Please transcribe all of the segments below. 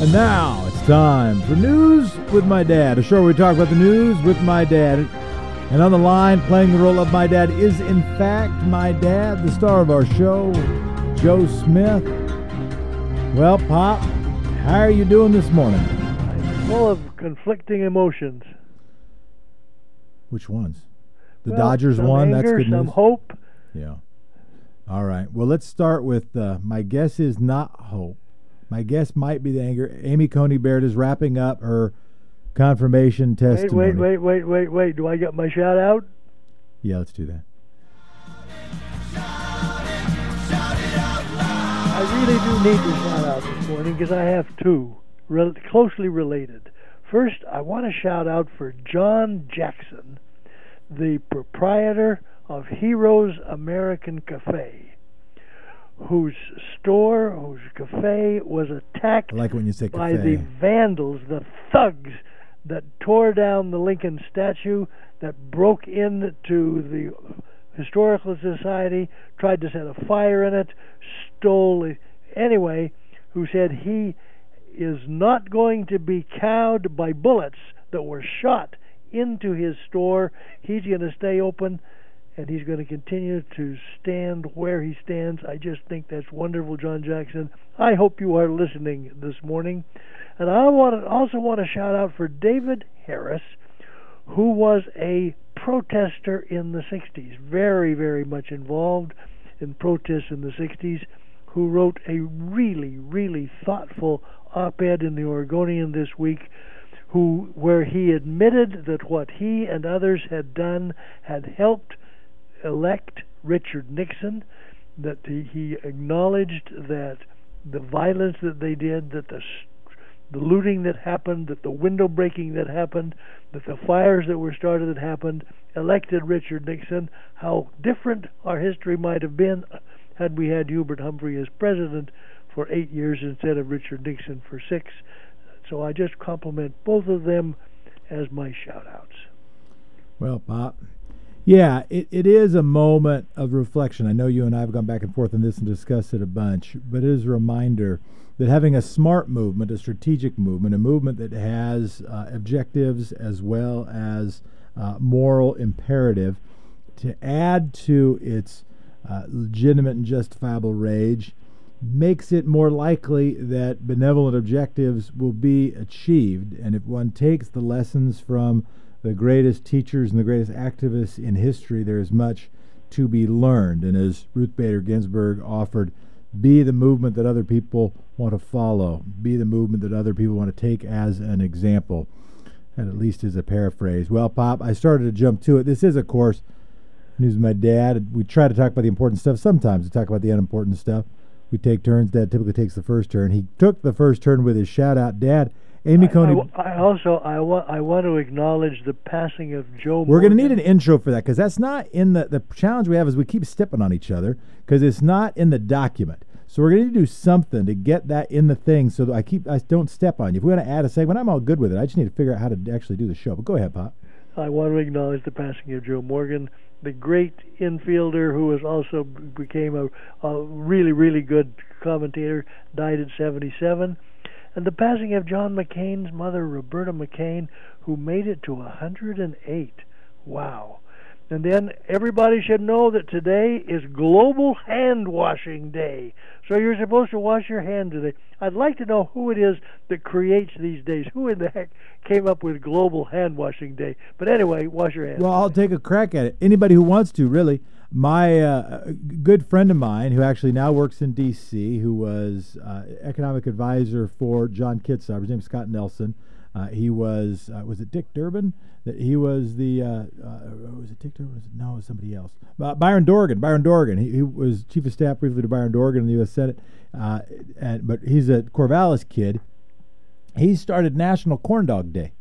And now it's time for News with My Dad, a show where we talk about the news with my dad. And on the line, playing the role of my dad, is in fact my dad, the star of our show, Joe Smith. Well, Pop, how are you doing this morning? full of conflicting emotions. Which ones? The Well, Dodgers some won. That's anger, good some news. hope. Yeah. All right. Well, let's start with uh, my guess is not hope. My guess might be the anger. Amy Coney Barrett is wrapping up her confirmation Wait, testimony. wait, wait, wait, wait, wait. Do I get my shout out? Yeah, let's do that. I really do need to shout out this morning because I have two rel closely related. First, I want to shout out for John Jackson, the proprietor of Heroes American Cafe, whose store, whose cafe was attacked I like when you say by cafe. the vandals, the thugs that tore down the Lincoln statue, that broke into the historical society, tried to set a fire in it, stole it. Anyway, who said he is not going to be cowed by bullets that were shot into his store. He's going to stay open and he's going to continue to stand where he stands. I just think that's wonderful, John Jackson. I hope you are listening this morning. And I want to, also want to shout out for David Harris, who was a protester in the 60s, very, very much involved in protests in the 60s, who wrote a really, really thoughtful op ed in the Oregonian this week who where he admitted that what he and others had done had helped elect Richard Nixon, that he, he acknowledged that the violence that they did, that the the looting that happened, that the window breaking that happened, that the fires that were started that happened, elected Richard Nixon. How different our history might have been uh, had we had Hubert Humphrey as president for eight years instead of Richard Nixon for six. So I just compliment both of them as my shout outs. Well, Pop. Yeah, it, it is a moment of reflection. I know you and I have gone back and forth on this and discussed it a bunch, but it is a reminder that having a smart movement, a strategic movement, a movement that has uh, objectives as well as uh, moral imperative, to add to its uh, legitimate and justifiable rage makes it more likely that benevolent objectives will be achieved. And if one takes the lessons from the greatest teachers and the greatest activists in history, there is much to be learned. And as Ruth Bader Ginsburg offered, be the movement that other people want to follow, be the movement that other people want to take as an example. That at least is a paraphrase. Well, Pop, I started to jump to it. This is, of course, news with my dad. We try to talk about the important stuff. Sometimes we talk about the unimportant stuff. We take turns. Dad typically takes the first turn. He took the first turn with his shout out. Dad, Amy I- Coney. I, I also I want I want to acknowledge the passing of Joe. We're going to need an intro for that because that's not in the the challenge we have is we keep stepping on each other because it's not in the document. So we're going to do something to get that in the thing so that I keep I don't step on you. If we want to add a segment, I'm all good with it. I just need to figure out how to actually do the show. But go ahead, Pop. I want to acknowledge the passing of Joe Morgan, the great infielder who was also became a, a really really good commentator. Died at 77, and the passing of John McCain's mother, Roberta McCain, who made it to 108. Wow. And then everybody should know that today is Global Hand Washing Day. So you're supposed to wash your hand today. I'd like to know who it is that creates these days. Who in the heck came up with Global Hand Washing Day? But anyway, wash your hands. Well, I'll take a crack at it. Anybody who wants to, really. My uh, good friend of mine, who actually now works in D.C., who was uh, economic advisor for John Kitzhaber, his name is Scott Nelson. Uh, he was uh, was it Dick Durbin? That he was the uh, uh, was it Dick Durbin? No, it was somebody else. Byron Dorgan. Byron Dorgan. He, he was chief of staff briefly to Byron Dorgan in the U.S. Senate, and but he's a Corvallis kid. He started National Corn Dog Day.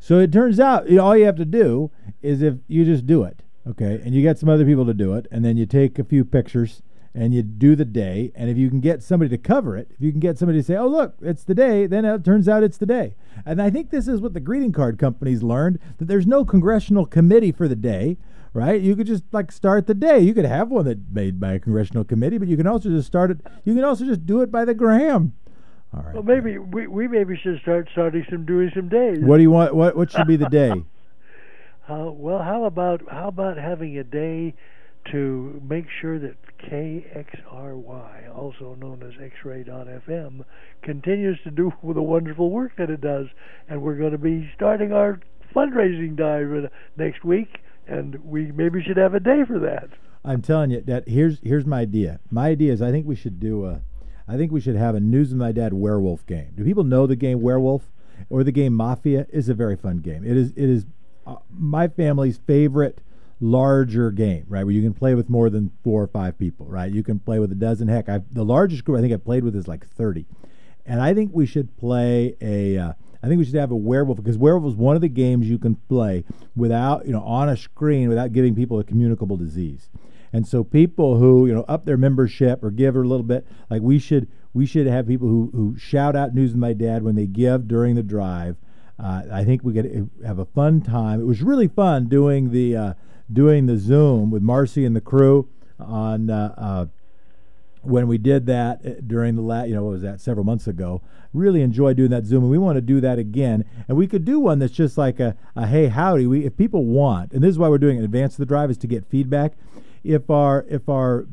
So it turns out you know, all you have to do is if you just do it, okay, and you get some other people to do it, and then you take a few pictures and you do the day, and if you can get somebody to cover it, if you can get somebody to say, "Oh, look, it's the day," then it turns out it's the day. And I think this is what the greeting card companies learned that there's no congressional committee for the day. Right? You could just like start the day. You could have one that made by a congressional committee, but you can also just start it. You can also just do it by the gram. All right. Well, maybe we, we maybe should start starting some doing some days. What do you want? What what should be the day? Uh, well, how about how about having a day to make sure that KXRY, also known as X-Ray.FM, continues to do the wonderful work that it does, and we're going to be starting our fundraising drive next week, and we maybe should have a day for that. I'm telling you that here's here's my idea. My idea is I think we should do a, I think we should have a News with My Dad werewolf game. Do people know the game Werewolf or the game Mafia? Is a very fun game. It is it is uh, my family's favorite larger game, right? Where you can play with more than four or five people, right? You can play with a dozen. Heck, I've, the largest group I think I've played with is like thirty, and I think we should play a. Uh, I think we should have a werewolf because werewolf is one of the games you can play without, you know, on a screen without giving people a communicable disease. And so people who, you know, up their membership or give a little bit, like we should we should have people who, who shout out news with my dad when they give during the drive uh, I think we could have a fun time. It was really fun doing the uh, doing the Zoom with Marcy and the crew on uh, uh when we did that uh, during the last, you know, what was that several months ago. Really enjoyed doing that Zoom, and we want to do that again. And we could do one that's just like a, a hey howdy. We if people want, and this is why we're doing an advance of the drive is to get feedback. If our if our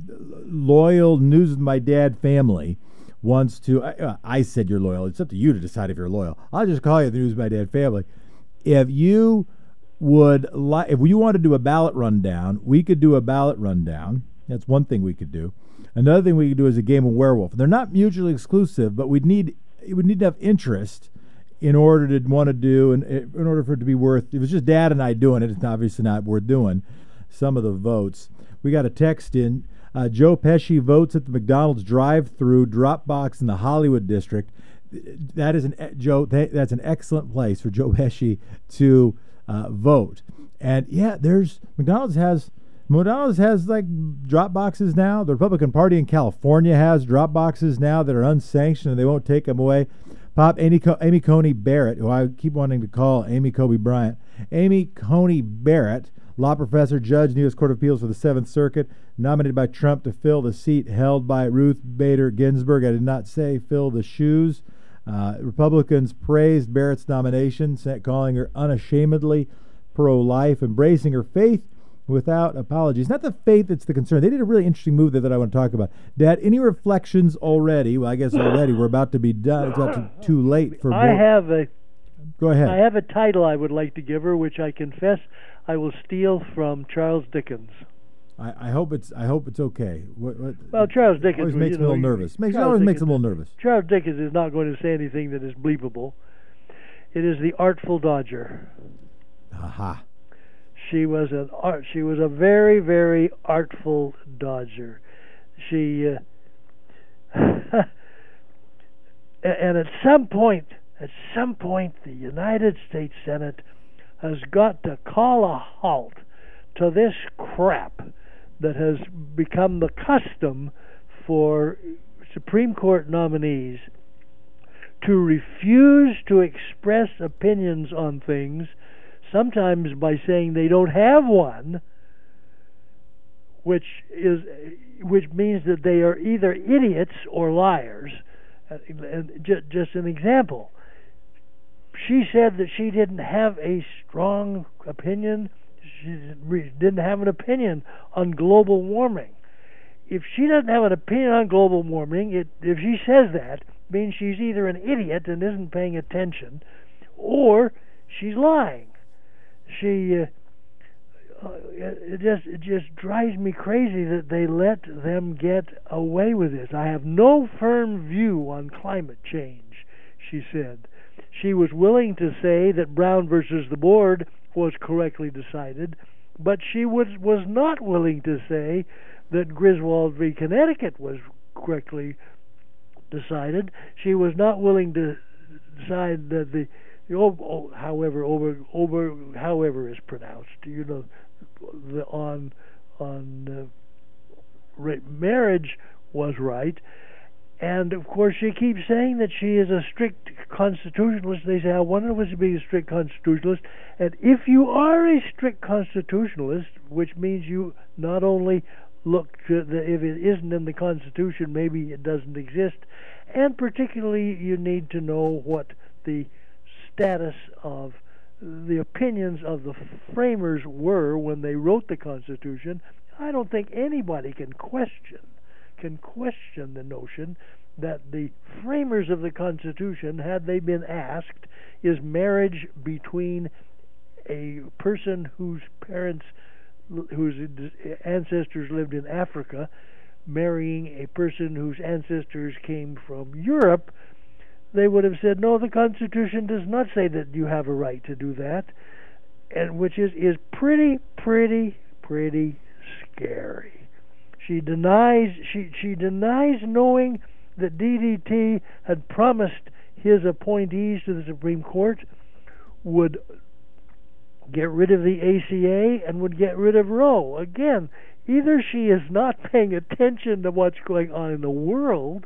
loyal news my dad family wants to. I, uh, I, said you're loyal. It's up to you to decide if you're loyal. I'll just call you the News My Dad family. If you would like, if you want to do a ballot rundown, we could do a ballot rundown. That's one thing we could do. Another thing we could do is a game of werewolf. They're not mutually exclusive, but we'd need it would need to have interest in order to want to do and in order for it to be worth. It was just Dad and I doing it, it's obviously not worth doing. Some of the votes. We got a text in. Uh, Joe Pesci votes at the McDonald's drive-through Dropbox in the Hollywood district. That is an Joe. That's an excellent place for Joe Pesci to uh, vote. And yeah, there's McDonald's has McDonald's has like drop boxes now. The Republican Party in California has drop boxes now that are unsanctioned and they won't take them away. Pop Amy, Co- Amy Coney Barrett, who I keep wanting to call Amy Kobe Bryant. Amy Coney Barrett law professor, judge, U.S. Court of Appeals for the Seventh Circuit, nominated by Trump to fill the seat held by Ruth Bader Ginsburg. I did not say fill the shoes. Uh, Republicans praised Barrett's nomination, calling her unashamedly pro life, embracing her faith without apologies. Not the faith that's the concern. They did a really interesting move there that I want to talk about. Dad, any reflections already? Well, I guess already we're about to be done. It's about to, too late for. I more. have a. Go ahead. I have a title I would like to give her, which I confess I will steal from Charles Dickens. I, I hope it's I hope it's okay. What, what, well, Charles Dickens always makes me a little nervous. Makes always Dickens, makes a little nervous. Charles Dickens is not going to say anything that is bleepable. It is the Artful Dodger. Aha. She was an art. She was a very very artful dodger. She. Uh, and at some point, at some point, the United States Senate has got to call a halt to this crap that has become the custom for Supreme Court nominees to refuse to express opinions on things, sometimes by saying they don't have one, which is which means that they are either idiots or liars. Uh, and just an example she said that she didn't have a strong opinion. She didn't have an opinion on global warming. If she doesn't have an opinion on global warming, it, if she says that, means she's either an idiot and isn't paying attention, or she's lying. She uh, uh, it just it just drives me crazy that they let them get away with this. I have no firm view on climate change, she said. She was willing to say that Brown versus the board was correctly decided, but she was was not willing to say that Griswold v. Connecticut was correctly decided. She was not willing to decide that the oh, however over over however is pronounced you know the on on uh, marriage was right and of course, she keeps saying that she is a strict constitutionalist. They say, I wonder what's to be a strict constitutionalist. And if you are a strict constitutionalist, which means you not only look to the, if it isn't in the Constitution, maybe it doesn't exist, and particularly you need to know what the status of the opinions of the framers were when they wrote the Constitution. I don't think anybody can question can question the notion that the framers of the Constitution, had they been asked, is marriage between a person whose parents, whose ancestors lived in Africa, marrying a person whose ancestors came from Europe, they would have said, no, the Constitution does not say that you have a right to do that, and which is is pretty, pretty, pretty scary. She denies she she denies knowing that DDT had promised his appointees to the Supreme Court would get rid of the ACA and would get rid of Roe. Again, either she is not paying attention to what's going on in the world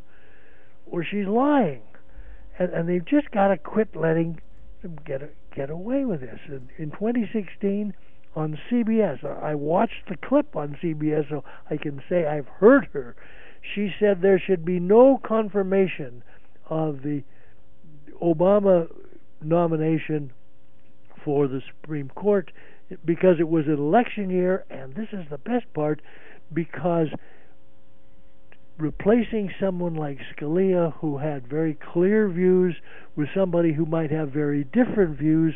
or she's lying. And, and they've just got to quit letting them get get away with this. In, in 2016, on CBS, I watched the clip on CBS, so I can say I've heard her. She said there should be no confirmation of the Obama nomination for the Supreme Court because it was an election year, and this is the best part because replacing someone like Scalia, who had very clear views, with somebody who might have very different views,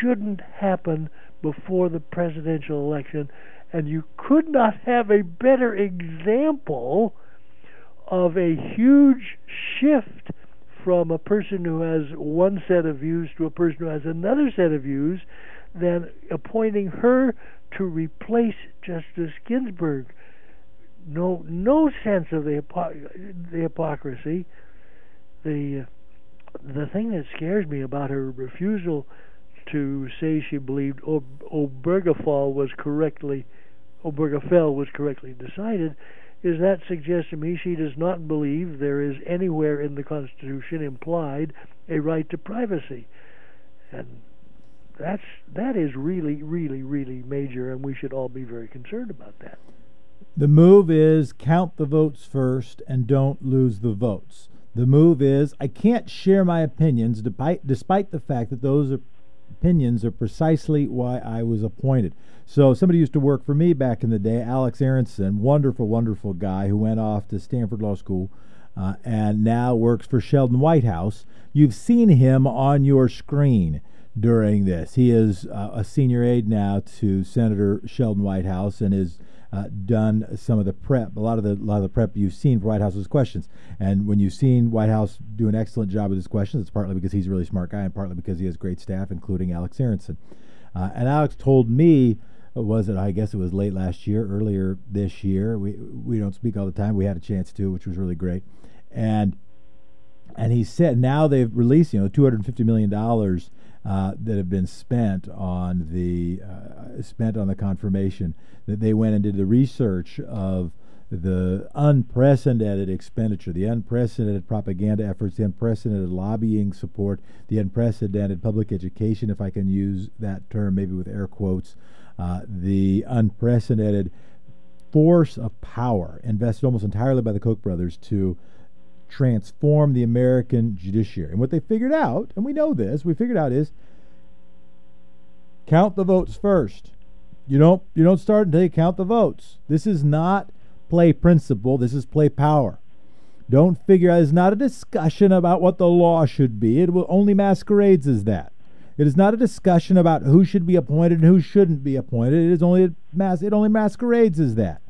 shouldn't happen before the presidential election. And you could not have a better example of a huge shift from a person who has one set of views to a person who has another set of views than appointing her to replace Justice Ginsburg no no sense of the the hypocrisy. The the thing that scares me about her refusal to say she believed Obergefell was correctly Obergefell was correctly decided is that suggests to me she does not believe there is anywhere in the Constitution implied a right to privacy, and that's that is really really really major, and we should all be very concerned about that. The move is count the votes first and don't lose the votes. The move is I can't share my opinions despite, despite the fact that those are, opinions are precisely why I was appointed. So somebody used to work for me back in the day, Alex Aronson, wonderful, wonderful guy who went off to Stanford Law School uh, and now works for Sheldon Whitehouse. You've seen him on your screen during this. He is uh, a senior aide now to Senator Sheldon Whitehouse and is uh, done some of the prep, a lot of the lot of the prep you've seen for Whitehouse's questions. And when you've seen White House do an excellent job with his questions, it's partly because he's a really smart guy, and partly because he has great staff, including Alex Aronson. Uh, and Alex told me, was it? I guess it was late last year, earlier this year. We we don't speak all the time. We had a chance to, which was really great. And and he said now they've released you know 250 million dollars uh, that have been spent on the uh, spent on the confirmation that they went and did the research of the unprecedented expenditure, the unprecedented propaganda efforts, the unprecedented lobbying support, the unprecedented public education, if I can use that term, maybe with air quotes, uh, the unprecedented force of power invested almost entirely by the Koch brothers to transform the American judiciary. And what they figured out, and we know this, we figured out is count the votes first. You don't you don't start until you count the votes. This is not play principle, this is play power. Don't figure out it's not a discussion about what the law should be. It will only masquerades as that. It is not a discussion about who should be appointed and who shouldn't be appointed. It is only mas- it only masquerades as that.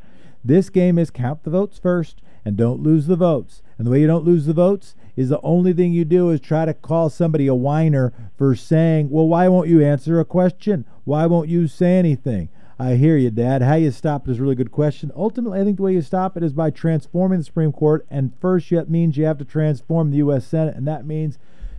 This game is count the votes first and don't lose the votes. And the way you don't lose the votes is the only thing you do is try to call somebody a whiner for saying, Well, why won't you answer a question? Why won't you say anything? I hear you, Dad. How you stop it is a really good question. Ultimately, I think the way you stop it is by transforming the Supreme Court. And first, that means you have to transform the U.S. Senate, and that means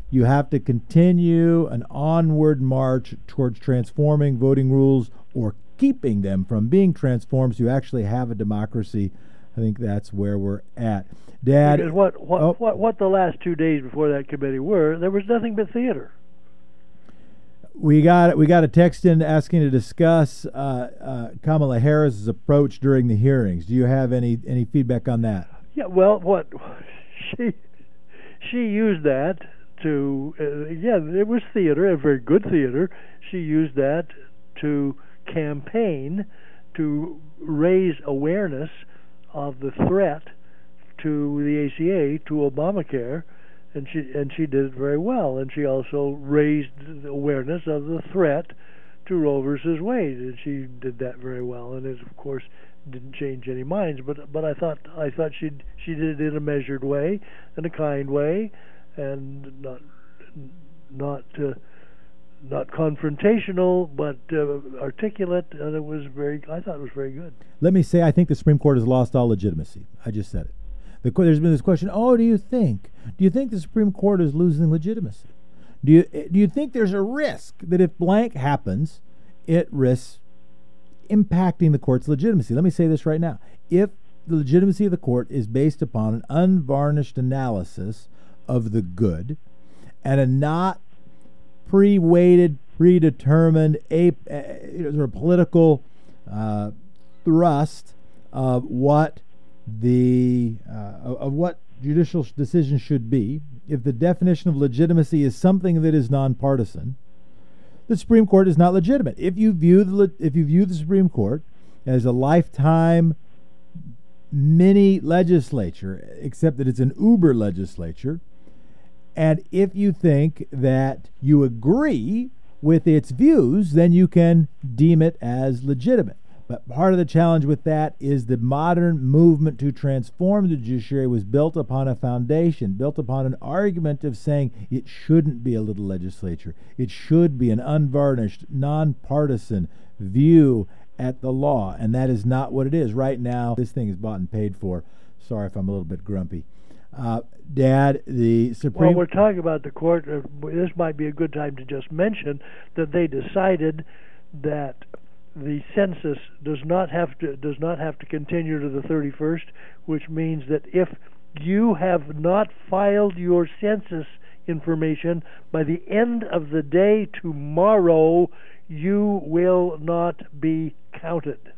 you have to continue an onward march towards transforming voting rules or keeping them from being transformed so you actually have a democracy I think that's where we're at. Dad, because what what, oh, what what the last two days before that committee were, there was nothing but theater. We got we got a text in asking to discuss uh, uh, Kamala Harris's approach during the hearings. Do you have any any feedback on that? Yeah, well, what she she used that to uh, yeah, it was theater, a very good theater. She used that to campaign to raise awareness of the threat to the ACA to Obamacare and she and she did it very well. And she also raised awareness of the threat to Roe versus Wade and she did that very well. And it of course didn't change any minds but but I thought I thought she she did it in a measured way in a kind way and not not uh, not confrontational, but uh, articulate, and it was very. I thought it was very good. Let me say, I think the Supreme Court has lost all legitimacy. I just said it. The, there's been this question. Oh, do you think? Do you think the Supreme Court is losing legitimacy? Do you eh, do you think there's a risk that if blank happens, it risks impacting the court's legitimacy? Let me say this right now. If the legitimacy of the court is based upon an unvarnished analysis of the good and a not pre-weighted, predetermined, a, a sort of political uh, thrust of what the uh, of what judicial decisions should be. If the definition of legitimacy is something that is nonpartisan, the Supreme Court is not legitimate. If you view the if you view the Supreme Court as a lifetime mini legislature, except that it's an uber legislature, and if you think that you agree with its views, then you can deem it as legitimate. But part of the challenge with that is the modern movement to transform the judiciary was built upon a foundation, built upon an argument of saying it shouldn't be a little legislature. It should be an unvarnished, nonpartisan view at the law. And that is not what it is. Right now, this thing is bought and paid for. Sorry if I'm a little bit grumpy. Uh, Dad, the Supreme. Well, we're talking about the court. Uh, this might be a good time to just mention that they decided that the census does not have to does not have to continue to the 31st, which means that if you have not filed your census information by the end of the day tomorrow, you will not be counted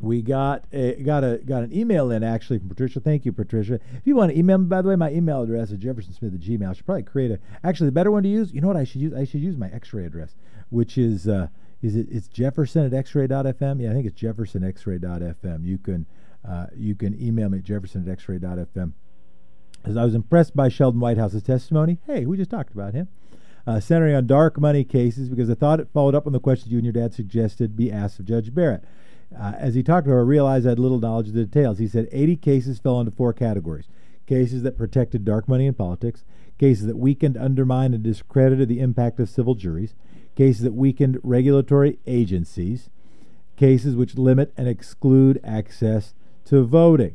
we got a, got a got an email in actually from Patricia. Thank you, Patricia. If you want to email me, by the way, my email address is jeffersonsmith at gmail. I should probably create a actually the better one to use. You know what I should use? I should use my X-ray address, which is uh, is it it's Jefferson at X-ray.fm. Yeah, I think it's Jefferson X-ray.fm. You can uh, you can email me at Jefferson at X-ray.fm. As I was impressed by Sheldon Whitehouse's testimony. Hey, we just talked about him. Uh, centering on dark money cases because I thought it followed up on the questions you and your dad suggested be asked of Judge Barrett. Uh, as he talked to her, I realized I had little knowledge of the details. He said 80 cases fell into four categories cases that protected dark money in politics, cases that weakened, undermined, and discredited the impact of civil juries, cases that weakened regulatory agencies, cases which limit and exclude access to voting.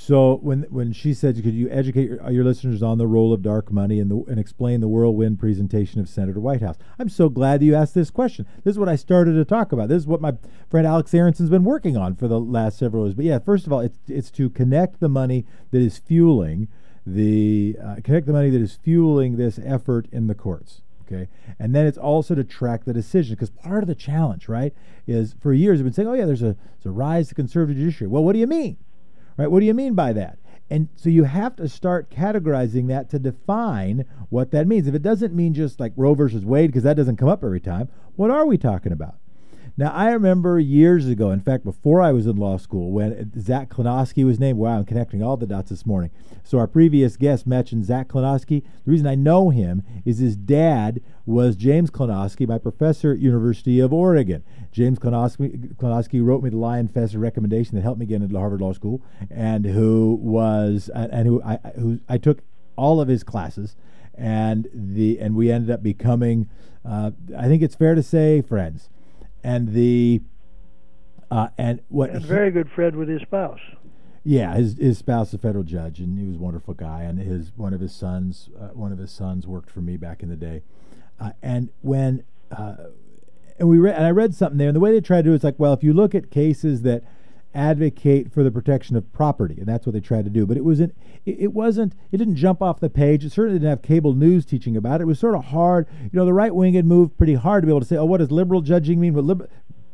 So when when she said, "Could you educate your, your, listeners on the role of dark money and the, and explain the whirlwind presentation of Senator Whitehouse?" I'm so glad you asked this question. This is what I started to talk about. This is what my friend Alex Aronson's been working on for the last several years. But yeah, first of all, it's it's to connect the money that is fueling the uh, connect the money that is fueling this effort in the courts. Okay, and then it's also to track the decision because part of the challenge, right, is for years we've been saying, "Oh yeah, there's a there's a rise to conservative judiciary." Well, what do you mean? Right? What do you mean by that? And so you have to start categorizing that to define what that means. If it doesn't mean just like Roe versus Wade, because that doesn't come up every time, what are we talking about? Now, I remember years ago, in fact, before I was in law school, when Zach Klonoski was named. Wow, I'm connecting all the dots this morning. So, our previous guest mentioned Zach Klonoski. The reason I know him is his dad was James Klonoski, my professor at University of Oregon. James Klonoski, wrote me the Lionfest recommendation that helped me get into Harvard Law School, and who was and who I who I took all of his classes, and the and we ended up becoming, uh, I think it's fair to say, friends and the uh, and what and very good friend with his spouse. Yeah, his his spouse is a federal judge, and he was a wonderful guy. And his one of his sons, uh, one of his sons worked for me back in the day. Uh, and when uh, and we read, and I read something there, and the way they try to do it is like, well, if you look at cases that advocate for the protection of property, and that's what they tried to do. But it wasn't. It, wasn't. It didn't jump off the page. It certainly didn't have cable news teaching about it. It was sort of hard. You know, the right wing had moved pretty hard to be able to say, "Oh, what does liberal judging mean?" What liber-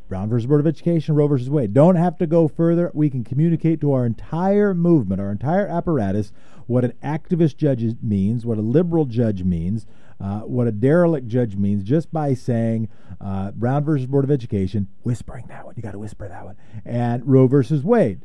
Brown versus Board of Education, Roe versus Wade. Don't have to go further. We can communicate to our entire movement, our entire apparatus, what an activist judge means, what a liberal judge means, uh, what a derelict judge means, just by saying uh, Brown versus Board of Education, whispering that one. You got to whisper that one, and Roe versus Wade.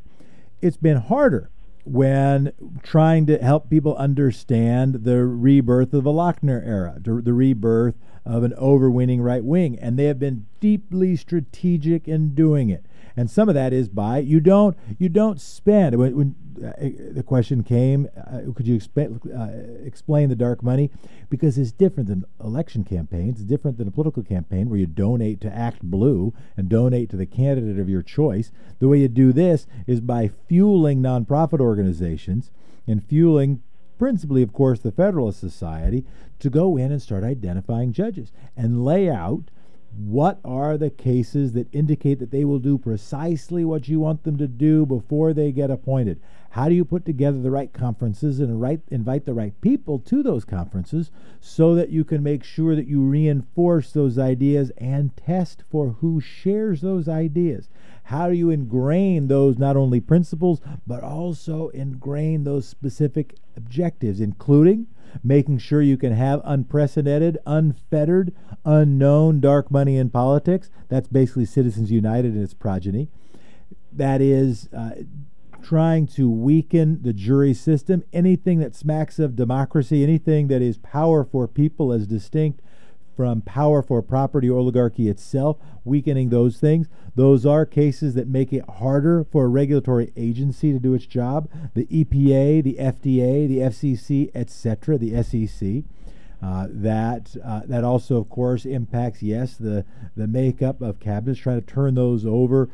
It's been harder when trying to help people understand the rebirth of the Lochner era, the rebirth of an overweening right wing, and they have been deeply strategic in doing it. And some of that is by you don't you don't spend. When, when the question came, uh, could you explain uh, explain the dark money? Because it's different than election campaigns. It's different than a political campaign where you donate to ActBlue and donate to the candidate of your choice. The way you do this is by fueling nonprofit organizations and fueling principally, of course, the Federalist Society, to go in and start identifying judges and lay out what are the cases that indicate that they will do precisely what you want them to do before they get appointed? How do you put together the right conferences and right, invite the right people to those conferences so that you can make sure that you reinforce those ideas and test for who shares those ideas? How do you ingrain those not only principles, but also ingrain those specific objectives, including making sure you can have unprecedented, unfettered, unknown dark money in politics? That's basically Citizens United and its progeny. That is uh, trying to weaken the jury system, anything that smacks of democracy, anything that is power for people as distinct from power for property oligarchy itself, weakening those things. Those are cases that make it harder for a regulatory agency to do its job. The EPA, the FDA, the FCC, etc., the SEC. Uh, that uh, that also, of course, impacts yes the the makeup of cabinets, trying to turn those over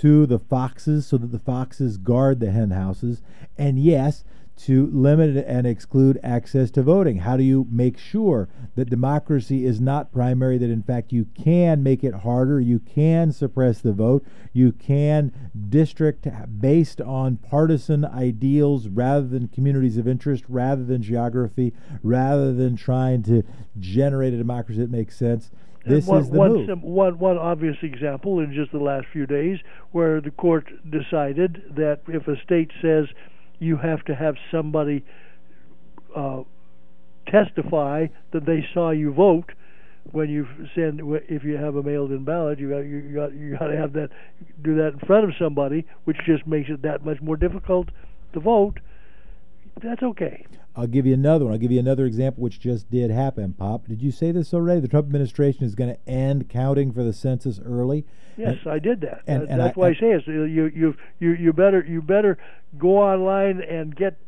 to the foxes so that the foxes guard the hen houses, and yes, to limit and exclude access to voting? How do you make sure that democracy is not primary, that in fact you can make it harder, you can suppress the vote, you can district based on partisan ideals rather than communities of interest, rather than geography, rather than trying to generate a democracy that makes sense? This one, is the one, move. One, one obvious example in just the last few days where the court decided that if a state says you have to have somebody uh, testify that they saw you vote when you send if you have a mailed-in ballot you got you got you got to have that do that in front of somebody which just makes it that much more difficult to vote. That's okay I'll give you another one. I'll give you another example, which just did happen. Pop, did you say this already? The Trump administration is going to end counting for the census early. Yes, and, I did that. And, and that's I, why I say it. You you you you better you better go online and get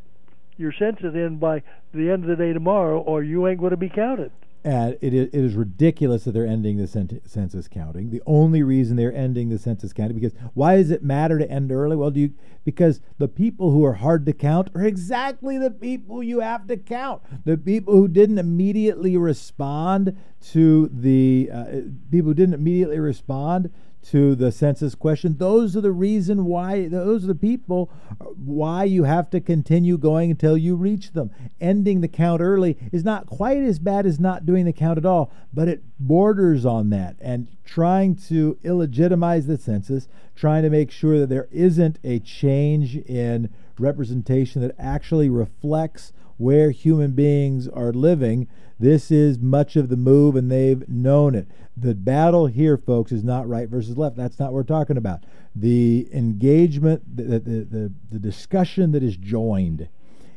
your census in by the end of the day tomorrow, or you ain't going to be counted. And it is, it is ridiculous that they're ending the census counting. The only reason they're ending the census counting because why does it matter to end early? Well, do you because the people who are hard to count are exactly the people you have to count. The people who didn't immediately respond to the uh, people who didn't immediately respond to the census question. Those are the reason why, those are the people why you have to continue going until you reach them. Ending the count early is not quite as bad as not doing the count at all, but it borders on that. And trying to illegitimize the census, trying to make sure that there isn't a change in representation that actually reflects where human beings are living. This is much of the move, and they've known it. The battle here, folks, is not right versus left. That's not what we're talking about. The engagement, the, the, the, the discussion that is joined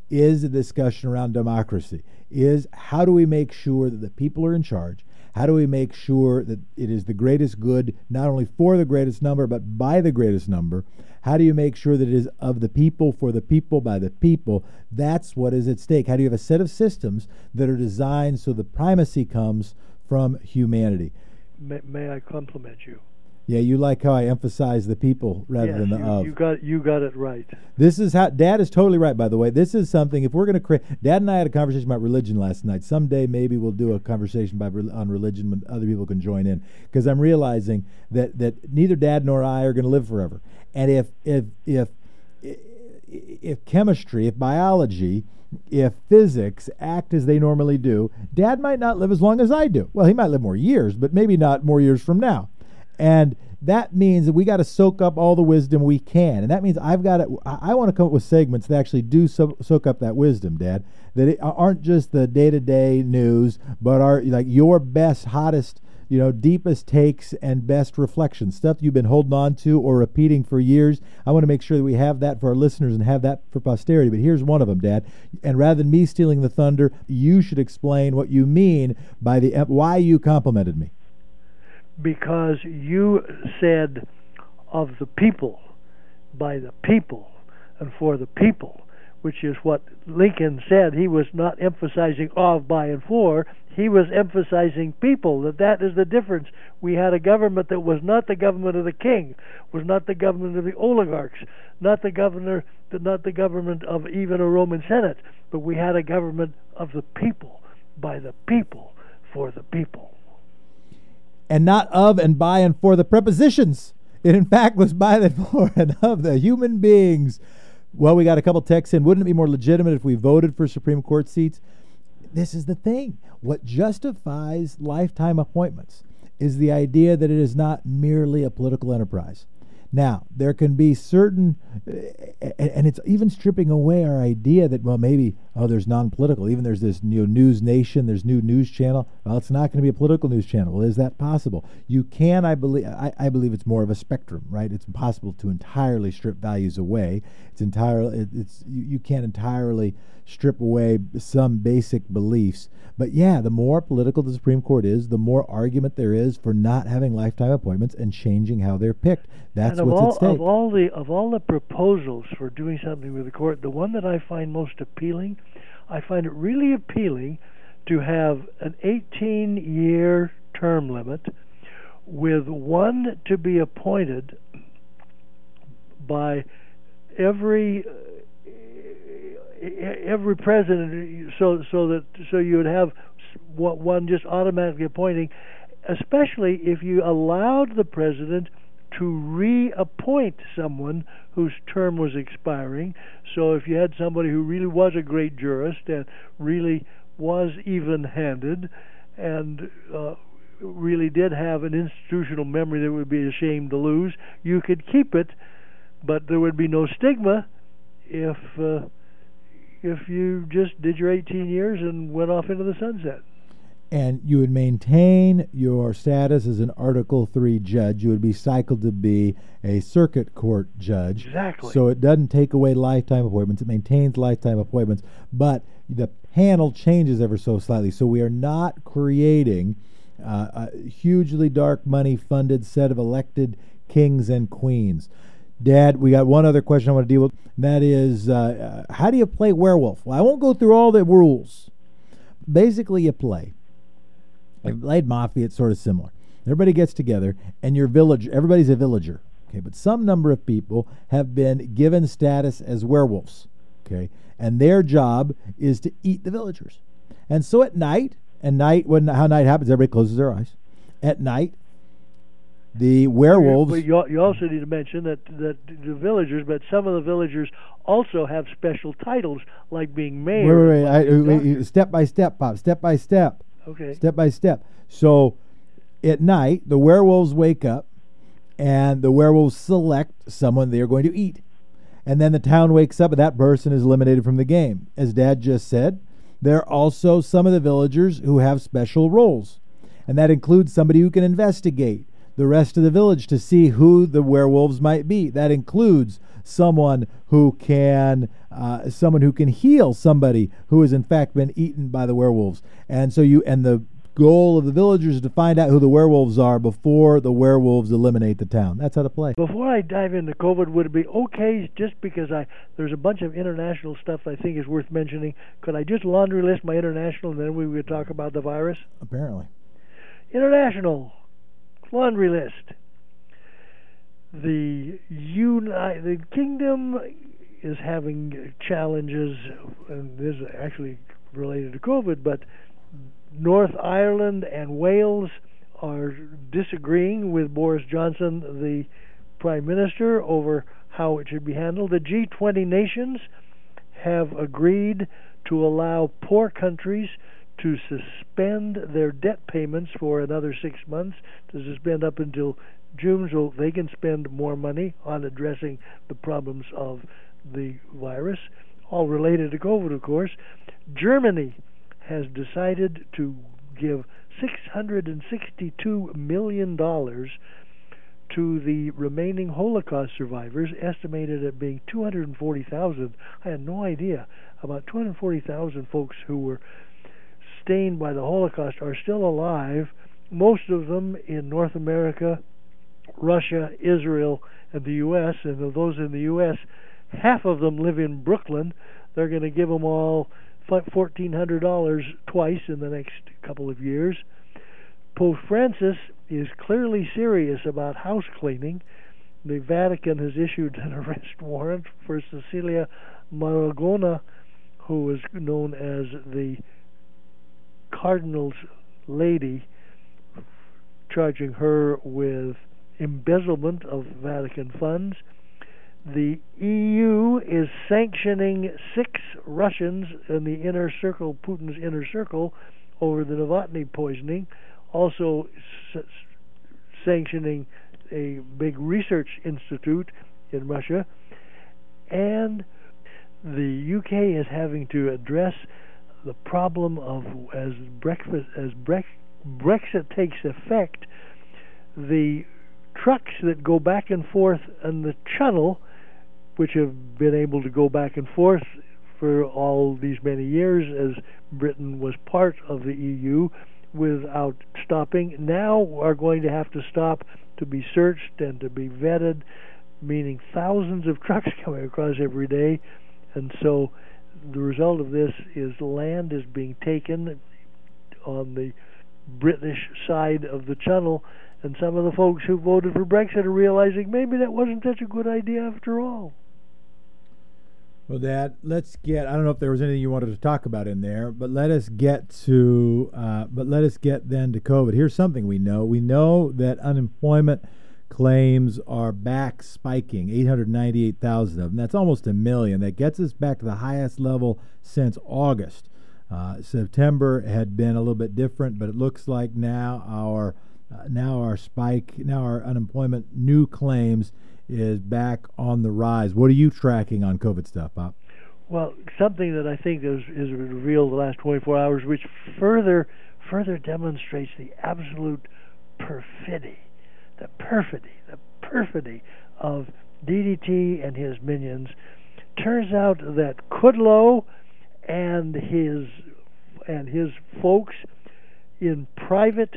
is a discussion around democracy, is how do we make sure that the people are in charge? How do we make sure that it is the greatest good, not only for the greatest number, but by the greatest number? How do you make sure that it is of the people, for the people, by the people? That's what is at stake. How do you have a set of systems that are designed so the primacy comes from humanity? May, may I compliment you? Yeah, you like how I emphasize the people rather yes, than the you, of. You got you got it right. This is how Dad is totally right. By the way, this is something. If we're going to create, Dad and I had a conversation about religion last night. Someday maybe we'll do a conversation by, on religion when other people can join in. Because I'm realizing that that neither Dad nor I are going to live forever. And if if if if chemistry, if biology, if physics act as they normally do, Dad might not live as long as I do. Well, he might live more years, but maybe not more years from now. And that means that we got to soak up all the wisdom we can. And that means I've got to, I, want to come up with segments that actually do so, soak up that wisdom, Dad, that aren't just the day to day news, but are like your best, hottest, you know, deepest takes and best reflections, stuff you've been holding on to or repeating for years. I want to make sure that we have that for our listeners and have that for posterity. But here's one of them, Dad. And rather than me stealing the thunder, you should explain what you mean by the uh, why you complimented me. Because you said of the people, by the people, and for the people which is what Lincoln said he was not emphasizing of, by, and for. He was emphasizing people, that that is the difference. We had a government that was not the government of the king, was not the government of the oligarchs, not the governor, not the government of even a Roman Senate, but we had a government of the people, by the people, for the people. And not of and by and for the prepositions. It in fact was by the for and of the human beings well, we got a couple texts in. Wouldn't it be more legitimate if we voted for Supreme Court seats? This is the thing. What justifies lifetime appointments is the idea that it is not merely a political enterprise. Now, there can be certain, eh, eh, and it's even stripping away our idea that, well, maybe, oh, there's non political. Even there's this new News Nation, there's new news channel. Well, it's not going to be a political news channel. Well, is that possible? You can, I believe, I, I believe it's more of a spectrum, right? It's impossible to entirely strip values away. It's entirely, it, it's, you, you can't entirely strip away some basic beliefs. But yeah, the more political the Supreme Court is, the more argument there is for not having lifetime appointments and changing how they're picked. That's what's all, at stake. Of all the of all the proposals for doing something with the court, the one that I find most appealing, I find it really appealing to have an 18-year term limit with one to be appointed by every eh, every president, so so that so you would have one just automatically appointing, especially if you allowed the president to reappoint someone whose term was expiring. So if you had somebody who really was a great jurist and really was even-handed and uh, really did have an institutional memory that would be ashamed to lose, you could keep it, but there would be no stigma if. Uh, if you just did your 18 years and went off into the sunset. And you would maintain your status as an Article 3 judge. You would be cycled to be a circuit court judge. Exactly. So it doesn't take away lifetime appointments, it maintains lifetime appointments, but the panel changes ever so slightly. So we are not creating uh, a hugely dark money funded set of elected kings and queens. Dad, we got one other question I want to deal with. That is, uh, uh, how do you play werewolf? Well, I won't go through all the rules. Basically, you play. If played Mafia, it's sort of similar. Everybody gets together, and your village, everybody's a villager. Okay, but some number of people have been given status as werewolves. Okay, and their job is to eat the villagers. And so at night, and night when how night happens, everybody closes their eyes. At night, the werewolves. But you, you also need to mention that that the villagers, but some of the villagers also have special titles, like being mayor. Wait, wait, wait. I, step by step, Pop. Step by step. Okay. Step by step. So, at night, the werewolves wake up, and the werewolves select someone they are going to eat, and then the town wakes up, and that person is eliminated from the game. As Dad just said, there are also some of the villagers who have special roles, and that includes somebody who can investigate the rest of the village to see who the werewolves might be. That includes someone who can uh, someone who can heal somebody who has in fact been eaten by the werewolves. And so you and the goal of the villagers is to find out who the werewolves are before the werewolves eliminate the town. That's how to play. Before I dive into COVID, would it be okay just because I there's a bunch of international stuff I think is worth mentioning? Could I just laundry list my international and then we would talk about the virus? Apparently. International laundry list. The United Kingdom is having challenges, and this is actually related to COVID, but North Ireland and Wales are disagreeing with Boris Johnson, the Prime Minister, over how it should be handled. The G20 nations have agreed to allow poor countries to suspend their debt payments for another six months, to suspend up until Jews so they can spend more money on addressing the problems of the virus, all related to COVID, of course. Germany has decided to give $662 million to the remaining Holocaust survivors, estimated at being 240,000. I had no idea. About 240,000 folks who were stained by the Holocaust are still alive, most of them in North America, Russia, Israel, and the U.S. And of those in the U.S., half of them live in Brooklyn. They're going to give them all $1,400 twice in the next couple of years. Pope Francis is clearly serious about house cleaning. The Vatican has issued an arrest warrant for Cecilia Marogna, who is known as the Cardinal's lady, charging her with embezzlement of Vatican funds. The EU is sanctioning six Russians in the inner circle, Putin's inner circle, over the Navalny poisoning also s- sanctioning a big research institute in Russia, and the UK is having to address the problem of as breakfast as Brexit takes effect, the trucks that go back and forth in the channel, which have been able to go back and forth for all these many years as Britain was part of the EU, without stopping now are going to have to stop to be searched and to be vetted, meaning thousands of trucks coming across every day. And so the result of this is land is being taken on the British side of the channel, and some of the folks who voted for Brexit are realizing maybe that wasn't such a good idea after all. Well, Dad, let's get. I don't know if there was anything you wanted to talk about in there, but let us get to. Uh, but let us get then to COVID. Here's something we know. We know that unemployment claims are back spiking, 898,000 of them. That's almost a million. That gets us back to the highest level since August. Uh, September had been a little bit different, but it looks like now our uh, now our spike, now our unemployment new claims is back on the rise. What are you tracking on COVID stuff, Bob? Well, something that I think is, is revealed the last 24 hours, which further further demonstrates the absolute perfidy, the perfidy, the perfidy of DDT and his minions. Turns out that Kudlow and his and his folks in private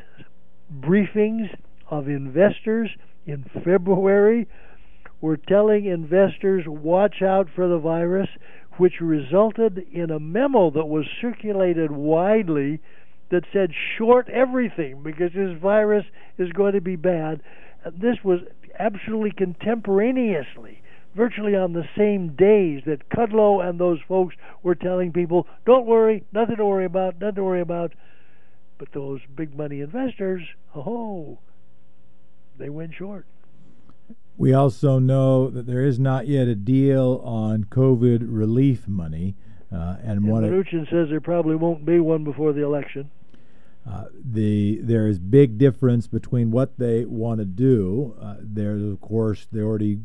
briefings of investors in February were telling investors watch out for the virus, which resulted in a memo that was circulated widely that said short everything because this virus is going to be bad. This was absolutely contemporaneously, virtually on the same days that Kudlow and those folks were telling people, don't worry, nothing to worry about, nothing to worry about. But those big money investors, oh, they went short. We also know that there is not yet a deal on COVID relief money. Uh, and, and Mnuchin says there probably won't be one before the election. Uh, the there is big difference between what they want to do. Uh, there's of course they already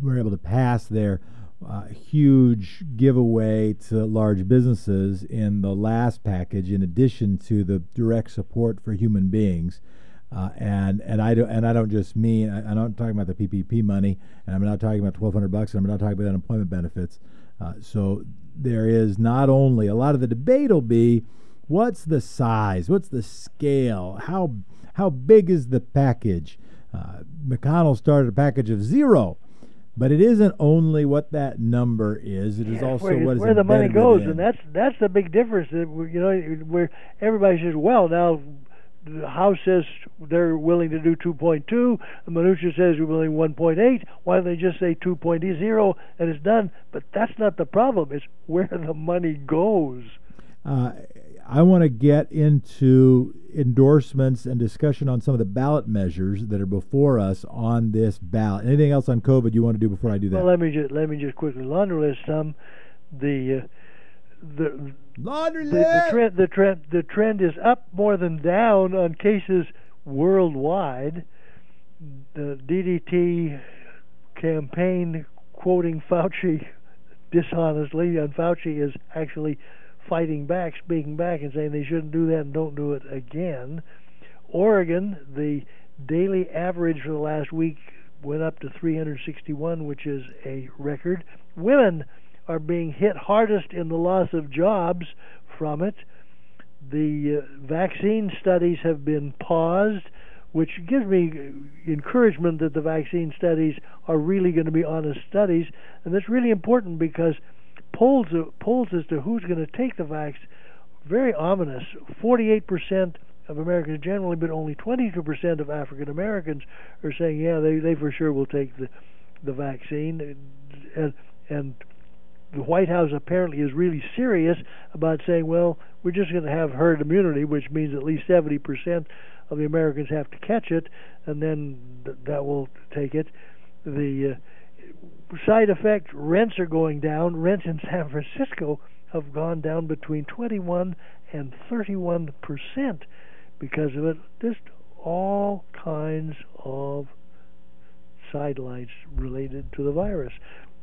were able to pass their uh, huge giveaway to large businesses in the last package, in addition to the direct support for human beings. Uh, and and I don't and I don't just mean I, am not talking about the PPP money, and I'm not talking about 1,200 bucks, and I'm not talking about unemployment benefits. Uh, so there is not only a lot of the debate will be, what's the size, what's the scale, how how big is the package? Uh, McConnell started a package of zero, but it isn't only what that number is; it is yeah, also where, what is where the money goes, within. and that's that's the big difference. You know, where everybody says, "Well, now the House says they're willing to do 2.2. Mnuchin says we're willing 1.8. Why don't they just say 2.0 and it's done? But that's not the problem. It's where the money goes. Uh, I want to get into endorsements and discussion on some of the ballot measures that are before us on this ballot. Anything else on COVID you want to do before I do that? Well, let me just let me just quickly laundry list some. The uh, the laundry the, the trend the trend the trend is up more than down on cases worldwide. the DDT campaign quoting Fauci dishonestly, and Fauci is actually fighting back, speaking back, and saying they shouldn't do that and don't do it again. Oregon, the daily average for the last week went up to 361, which is a record. Women are being hit hardest in the loss of jobs from it. The uh, vaccine studies have been paused, which gives me encouragement that the vaccine studies are really going to be honest studies, and that's really important because polls polls as to who's going to take the vax very ominous. 48% of Americans generally, but only 22% of African Americans are saying, yeah, they they for sure will take the the vaccine, and and the White House apparently is really serious about saying, well, we're just going to have herd immunity, which means at least 70% of the Americans have to catch it, and then th- that will take it. The uh, side effect rents are going down. Rents in San Francisco have gone down between 21 and 31 percent because of it. Just all kinds of sidelines related to the virus.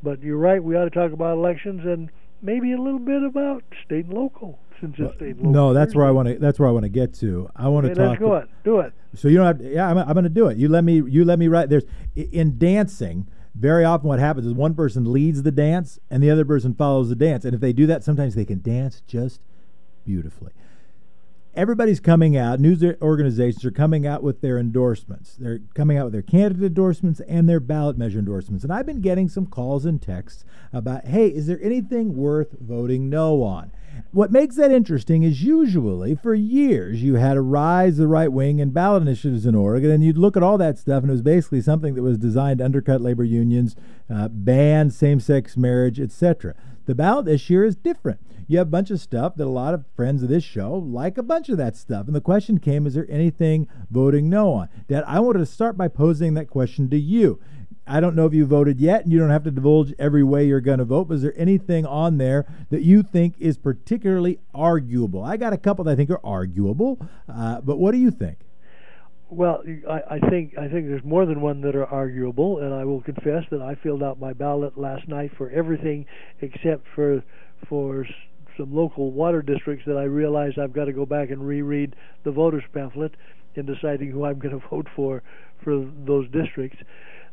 But you're right. We ought to talk about elections and maybe a little bit about state and local since it's uh, state and local. No, that's where I want to. That's where I want to get to. I want to Okay, talk. let's go it. Do it. So you don't have. To, yeah, I'm, I'm going to do it. You let me. You let me write. There's in dancing. Very often, what happens is one person leads the dance and the other person follows the dance. And if they do that, sometimes they can dance just beautifully. Everybody's coming out. News organizations are coming out with their endorsements. They're coming out with their candidate endorsements and their ballot measure endorsements. And I've been getting some calls and texts about, hey, is there anything worth voting no on? What makes that interesting is usually for years you had a rise of the right wing and ballot initiatives in Oregon, and you'd look at all that stuff, and it was basically something that was designed to undercut labor unions, uh, ban same sex marriage, etc. The ballot this year is different. You have a bunch of stuff that a lot of friends of this show like a bunch of that stuff. And the question came, is there anything voting no on? Dad, I wanted to start by posing that question to you. I don't know if you voted yet, and you don't have to divulge every way you're going to vote, but is there anything on there that you think is particularly arguable? I got a couple that I think are arguable, uh, but what do you think? Well, I, I think I think there's more than one that are arguable, and I will confess that I filled out my ballot last night for everything except for for some local water districts that I realized I've got to go back and reread the voters pamphlet in deciding who I'm going to vote for for those districts.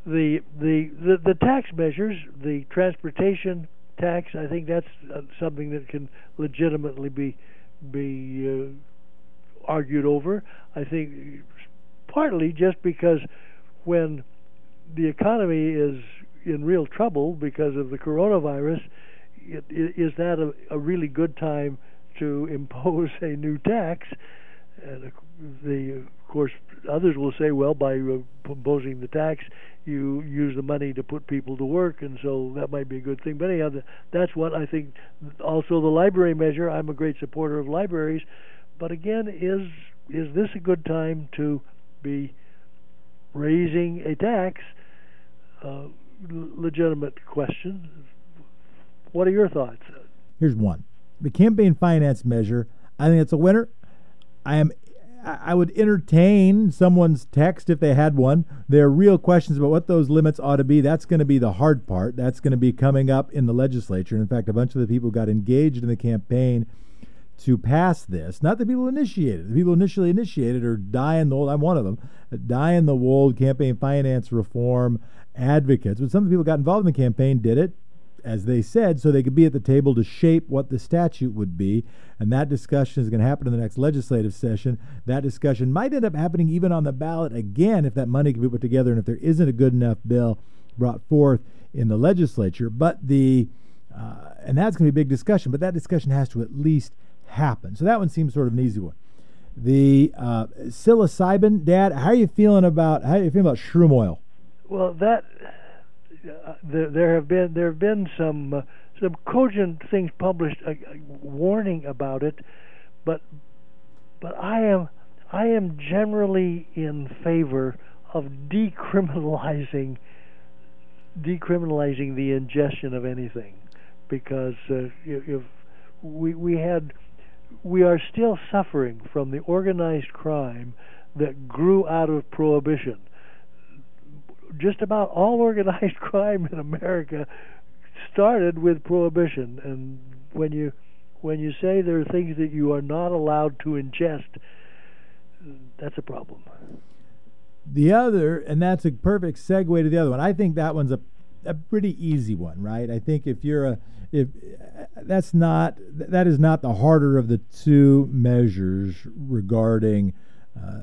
The the the, tax measures, the transportation tax, I think that's uh, something that can legitimately be be uh, argued over. I think partly just because when the economy is in real trouble because of the coronavirus, it, it, is that a, a really good time to impose a new tax? And of the, of course, others will say, well, by uh, imposing the tax, you use the money to put people to work, and so that might be a good thing. But anyhow, that's what I think. Also, the library measure. I'm a great supporter of libraries, but again, is is this a good time to be raising a tax? Uh, legitimate question. What are your thoughts? Here's one: the campaign finance measure. I think it's a winner. I am. I would entertain someone's text if they had one. There are real questions about what those limits ought to be. That's going to be the hard part. That's going to be coming up in the legislature. In fact, a bunch of the people got engaged in the campaign to pass this, not the people who initiated. The people who initially initiated are die in the old. I'm one of them. Uh, die in the wold campaign finance reform advocates. But some of the people got involved in the campaign did it as they said, so they could be at the table to shape what the statute would be. And that discussion is going to happen in the next legislative session. That discussion might end up happening even on the ballot again if that money can be put together and if there isn't a good enough bill brought forth in the legislature. But the uh, and that's going to be a big discussion. But that discussion has to at least happen. So that one seems sort of an easy one. The uh, psilocybin, Dad. How are you feeling about how are you feeling about shroom oil? Well, that uh, there, there have been there have been some uh, some cogent things published uh, warning about it, but but I am I am generally in favor of decriminalizing decriminalizing the ingestion of anything because uh, if we we had we are still suffering from the organized crime that grew out of prohibition just about all organized crime in America started with prohibition. And when you when you say there are things that you are not allowed to ingest, that's a problem. The other, and that's a perfect segue to the other one. I think that one's a a pretty easy one, right? I think if you're a if that's not that is not the harder of the two measures regarding uh,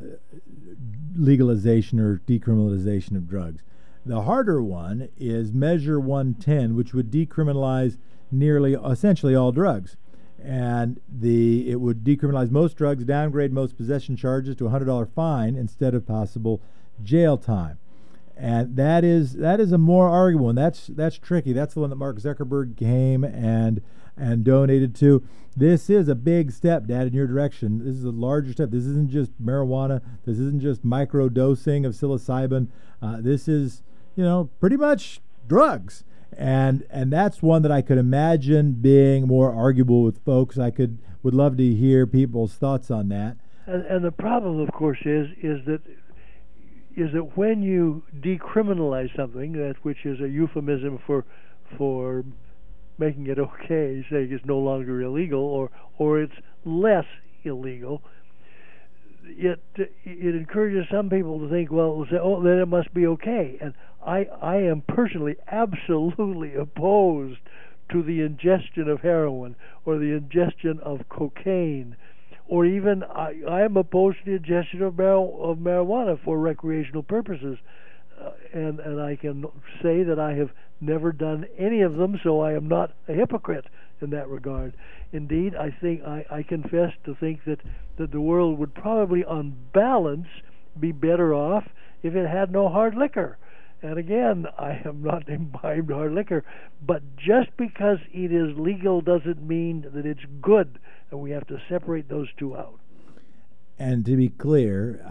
legalization or decriminalization of drugs. The harder one is Measure 110, which would decriminalize nearly essentially all drugs. And the it would decriminalize most drugs, downgrade most possession charges to a $100 fine instead of possible jail time and that is that is a more arguable one. That's that's tricky. That's the one that Mark Zuckerberg came and and donated to. This is a big step, Dad, in your direction. This is a larger step. This isn't just marijuana. This isn't just micro dosing of psilocybin. Uh, this is you know pretty much drugs, and and that's one that I could imagine being more arguable with folks. I could would love to hear people's thoughts on that. And, and the problem, of course, is is that is that when you decriminalize something, that which is a euphemism for for making it okay, saying it's no longer illegal or or it's less illegal, it it encourages some people to think, well, say, oh, then it must be okay. And I I am personally absolutely opposed to the ingestion of heroin or the ingestion of cocaine or even I, I am opposed to the ingestion of, mar- of marijuana for recreational purposes. Uh, and and I can say that I have never done any of them, so I am not a hypocrite in that regard. Indeed, I think I, I confess to think that that the world would probably, on balance, be better off if it had no hard liquor. And again, I am not imbibed hard liquor, but just because it is legal doesn't mean that it's good and we have to separate those two out. And to be clear,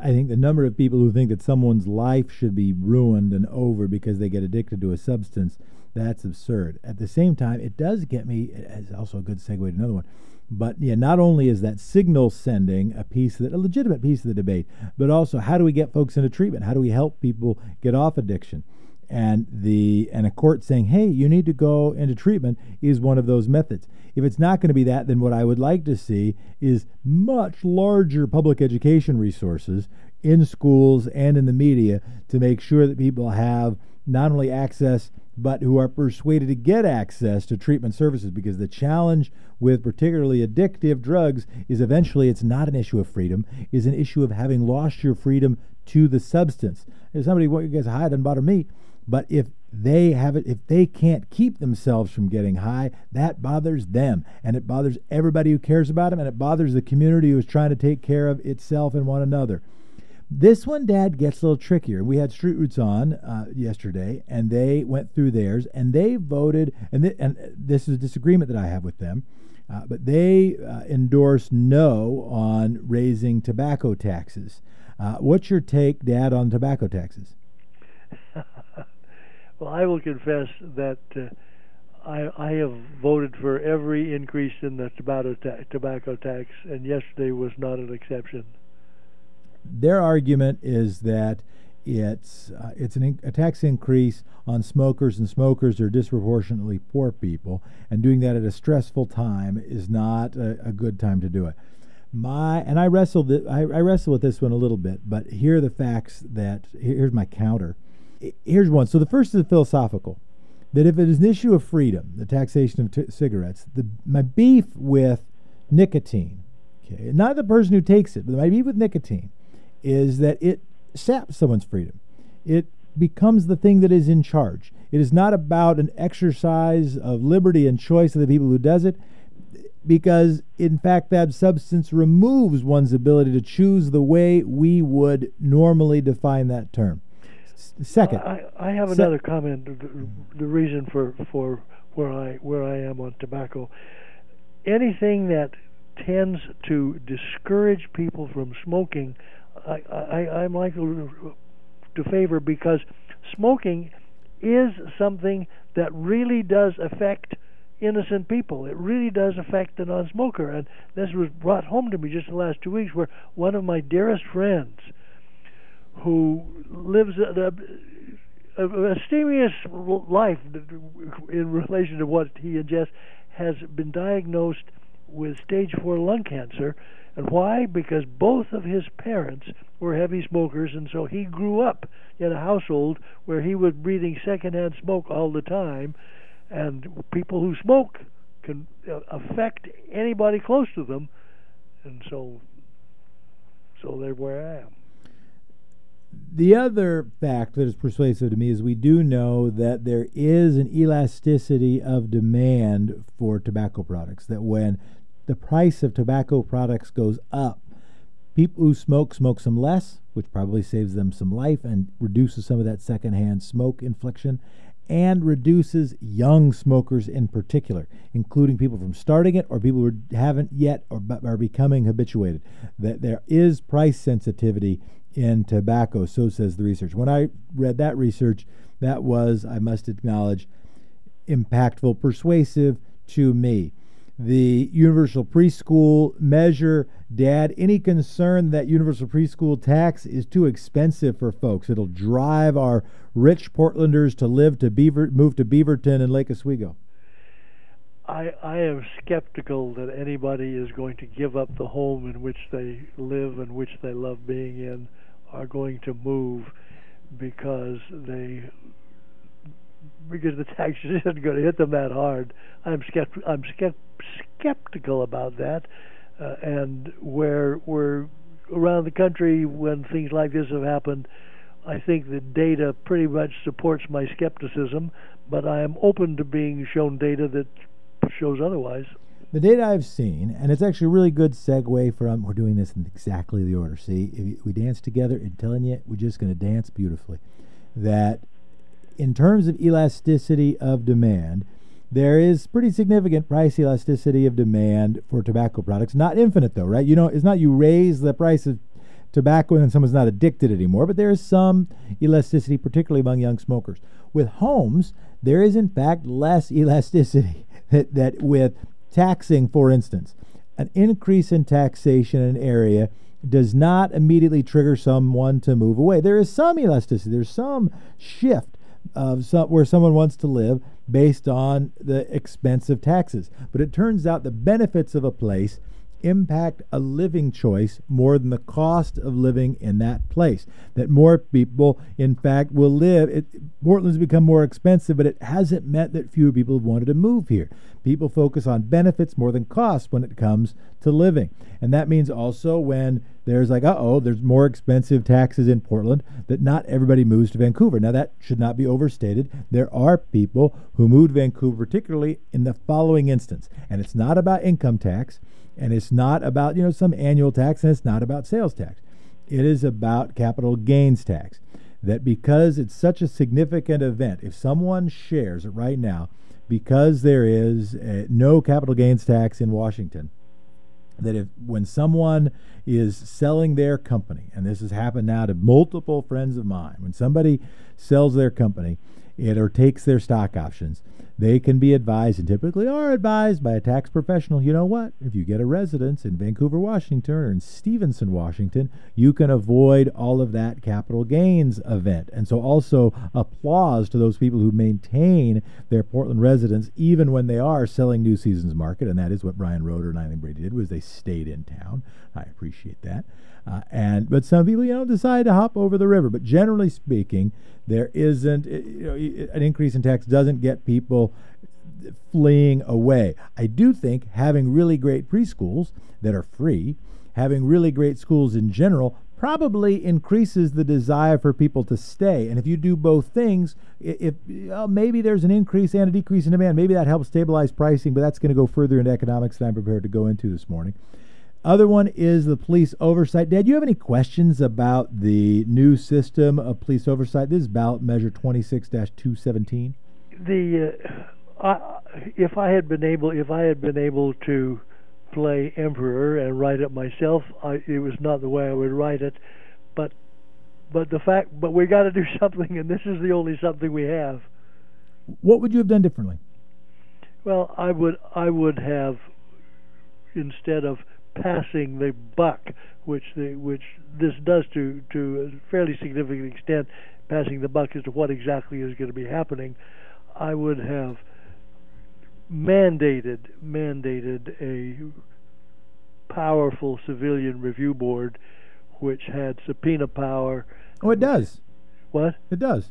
I, I think the number of people who think that someone's life should be ruined and over because they get addicted to a substance, that's absurd. At the same time, it does get me, it's also a good segue to another one. But yeah, not only is that signal sending a piece that a legitimate piece of the debate, but also how do we get folks into treatment? How do we help people get off addiction? And the and a court saying, "Hey, you need to go into treatment" is one of those methods. If it's not going to be that, then what I would like to see is much larger public education resources in schools and in the media to make sure that people have not only access but who are persuaded to get access to treatment services because the challenge with particularly addictive drugs is eventually it's not an issue of freedom is an issue of having lost your freedom to the substance if somebody gets high doesn't bother me but if they have it, if they can't keep themselves from getting high, that bothers them. And it bothers everybody who cares about them. And it bothers the community who is trying to take care of itself and one another. This one, Dad, gets a little trickier. We had Street Roots on uh, yesterday, and they went through theirs, and they voted, and, th- and this is a disagreement that I have with them, uh, but they uh, endorsed no on raising tobacco taxes. Uh, what's your take, Dad, on tobacco taxes? Well, I will confess that uh, I, I have voted for every increase in the tobacco, ta- tobacco tax, and yesterday was not an exception. Their argument is that it's uh, it's an in- a tax increase on smokers, and smokers are disproportionately poor people, and doing that at a stressful time is not a, a good time to do it. My and I wrestled th- I, I wrestled with this one a little bit, but here are the facts that here's my counter here's one. So the first is philosophical that if it is an issue of freedom, the taxation of t- cigarettes, the, my beef with nicotine, okay, not the person who takes it, but my beef with nicotine is that it saps someone's freedom. It becomes the thing that is in charge. It is not about an exercise of liberty and choice of the people who does it, because in fact that substance removes one's ability to choose the way we would normally define that term. Second, I, I have se- another comment. The the reason for for where I where I am on tobacco, anything that tends to discourage people from smoking, I, I I'm likely to favor because smoking is something that really does affect innocent people. It really does affect the non-smoker, and this was brought home to me just the last two weeks, where one of my dearest friends who lives uh, a, a abstemious life in relation to what he ingests has been diagnosed with stage four lung cancer. And why? Because both of his parents were heavy smokers, and so he grew up in a household where he was breathing secondhand smoke all the time. And people who smoke can uh, affect anybody close to them, and so, so they're where I am. The other fact that is persuasive to me is we do know that there is an elasticity of demand for tobacco products. That when the price of tobacco products goes up, people who smoke smoke some less, which probably saves them some life and reduces some of that secondhand smoke infliction, and reduces young smokers in particular, including people from starting it or people who haven't yet or are becoming habituated. That there is price sensitivity in tobacco, so says the research. When I read that research, that was, I must acknowledge, impactful, persuasive to me the universal preschool measure. Dad, any concern that universal preschool tax is too expensive for folks? It'll drive our rich Portlanders to live to Beaver, move to Beaverton and Lake Oswego. I, I am skeptical that anybody is going to give up the home in which they live and which they love being in, are going to move because they because the tax isn't going to hit them that hard. I'm skept- I'm skept- skeptical about that, uh, and where we're around the country when things like this have happened, I think the data pretty much supports my skepticism, but I am open to being shown data that shows otherwise. The data I've seen, and it's actually a really good segue from we're doing this in exactly the order. See, if we dance together, I'm telling you, we're just going to dance beautifully. That in terms of elasticity of demand, there is pretty significant price elasticity of demand for tobacco products. Not infinite though, right? You know, it's not you raise the price of tobacco and someone's not addicted anymore, but there is some elasticity, particularly among young smokers. With homes, there is in fact less elasticity that, that with taxing, for instance, an increase in taxation in an area does not immediately trigger someone to move away. There is some elasticity, there's some shift of some, where someone wants to live based on the expense of taxes. But it turns out the benefits of a place impact a living choice more than the cost of living in that place. That more people, in fact, will live. It, Portland's become more expensive, but it hasn't meant that fewer people have wanted to move here. People focus on benefits more than costs when it comes to living. And that means also when there's like, uh oh, there's more expensive taxes in Portland, that not everybody moves to Vancouver. Now, that should not be overstated. There are people who moved to Vancouver, particularly in the following instance. And it's not about income tax, and it's not about, you know, some annual tax, and it's not about sales tax. It is about capital gains tax. That because it's such a significant event, if someone shares it right now, because there is a, no capital gains tax in Washington, that if when someone is selling their company, and this has happened now to multiple friends of mine, when somebody sells their company, it or takes their stock options, they can be advised and typically are advised by a tax professional. You know what? If you get a residence in Vancouver, Washington, or in Stevenson, Washington, you can avoid all of that capital gains event. And so, also applause to those people who maintain their Portland residence even when they are selling New Seasons Market, and that is what Brian Rohter and Eileen Brady did. Was they stayed in town. I appreciate that. Uh, and but some people, you know, decide to hop over the river. But generally speaking, there isn't you know, an increase in tax doesn't get people fleeing away. I do think having really great preschools that are free, having really great schools in general, probably increases the desire for people to stay. And if you do both things, if well, maybe there's an increase and a decrease in demand, maybe that helps stabilize pricing. But that's going to go further into economics than I'm prepared to go into this morning. Other one is the police oversight. Dad, do you have any questions about the new system of police oversight? This is ballot measure 26 217. The uh, I, if I had been able if I had been able to play emperor and write it myself, I, it was not the way I would write it. But but the fact but we got to do something, and this is the only something we have. What would you have done differently? Well, I would I would have instead of passing the buck, which the which this does to to a fairly significant extent, passing the buck as to what exactly is going to be happening, I would have mandated mandated a powerful civilian review board which had subpoena power. Oh, it does. What? It does.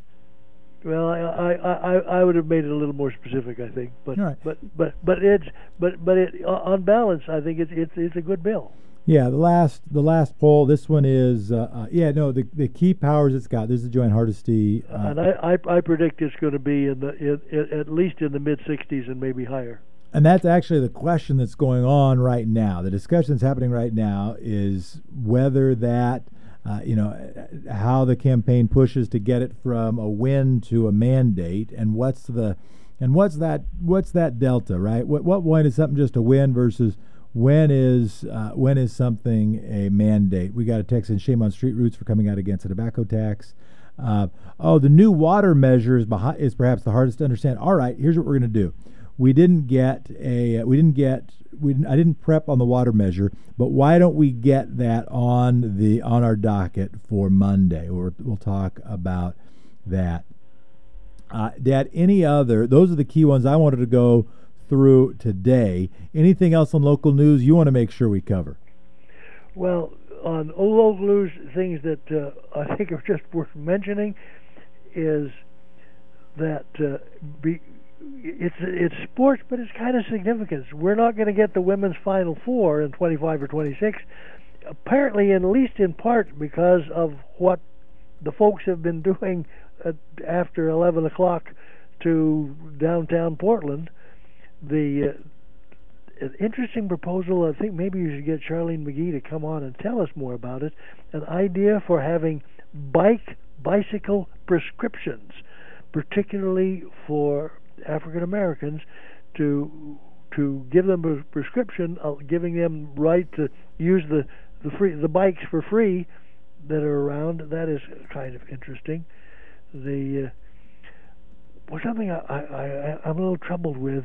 Well, I, I, I, I would have made it a little more specific, I think. But right. but but but it's but but it on balance, I think it's it's it's a good bill. Yeah, the last the last poll. This one is uh, uh, yeah no the the key powers it's got. This is Jo Ann Hardesty. Uh, and I, I, I predict it's going to be in the in, in, at least in the mid 60s and maybe higher. And that's actually the question that's going on right now. The discussion that's happening right now is whether that. Uh, you know how the campaign pushes to get it from a win to a mandate, and what's the and what's that what's that delta, right? What what point is something just a win versus when is uh, when is something a mandate? We got a text in shame on Street Roots for coming out against a tobacco tax. Uh, oh, the new water measure is is perhaps the hardest to understand. All right, here's what we're going to do. We didn't get a we didn't get we didn't, I didn't prep on the water measure, but why don't we get that on the on our docket for Monday? Or we'll talk about that. Uh, Dad, any other? Those are the key ones I wanted to go through today. Anything else on local news you want to make sure we cover? Well, on local news, things that uh, I think are just worth mentioning is that uh, be, it's it's sports, but it's kind of significant. We're not going to get the women's Final Four in 25 or 26. Apparently, at least in part because of what the folks have been doing at, after 11 o'clock to downtown Portland the uh, an interesting proposal. I think maybe you should get Charlene McGee to come on and tell us more about it. An idea for having bike bicycle prescriptions, particularly for African Americans, to to give them a prescription, uh, giving them right to use the the free the bikes for free that are around. That is kind of interesting. The uh, well, something I, I, I I'm a little troubled with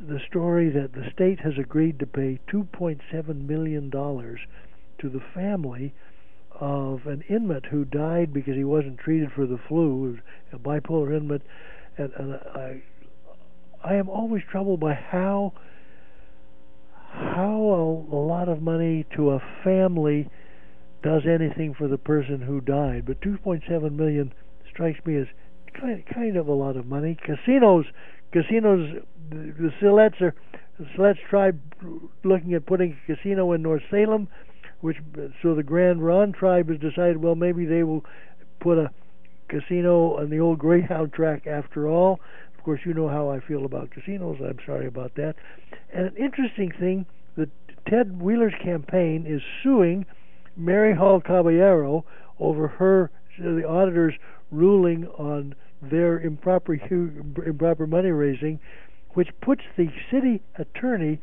the story that the state has agreed to pay 2.7 million dollars to the family of an inmate who died because he wasn't treated for the flu, a bipolar inmate, and, and I, I am always troubled by how how a, lot of money to a family does anything for the person who died. But 2.7 million strikes me as kind of a lot of money. Casinos casinos the Siletz are Siletz tribe looking at putting a casino in North Salem, which so the Grand Ronde tribe has decided well maybe they will put a casino on the old Greyhound track after all. Of course, you know how I feel about casinos. I'm sorry about that. And an interesting thing that Ted Wheeler's campaign is suing Mary Hull Caballero over her the auditors ruling on their improper improper money raising which puts the city attorney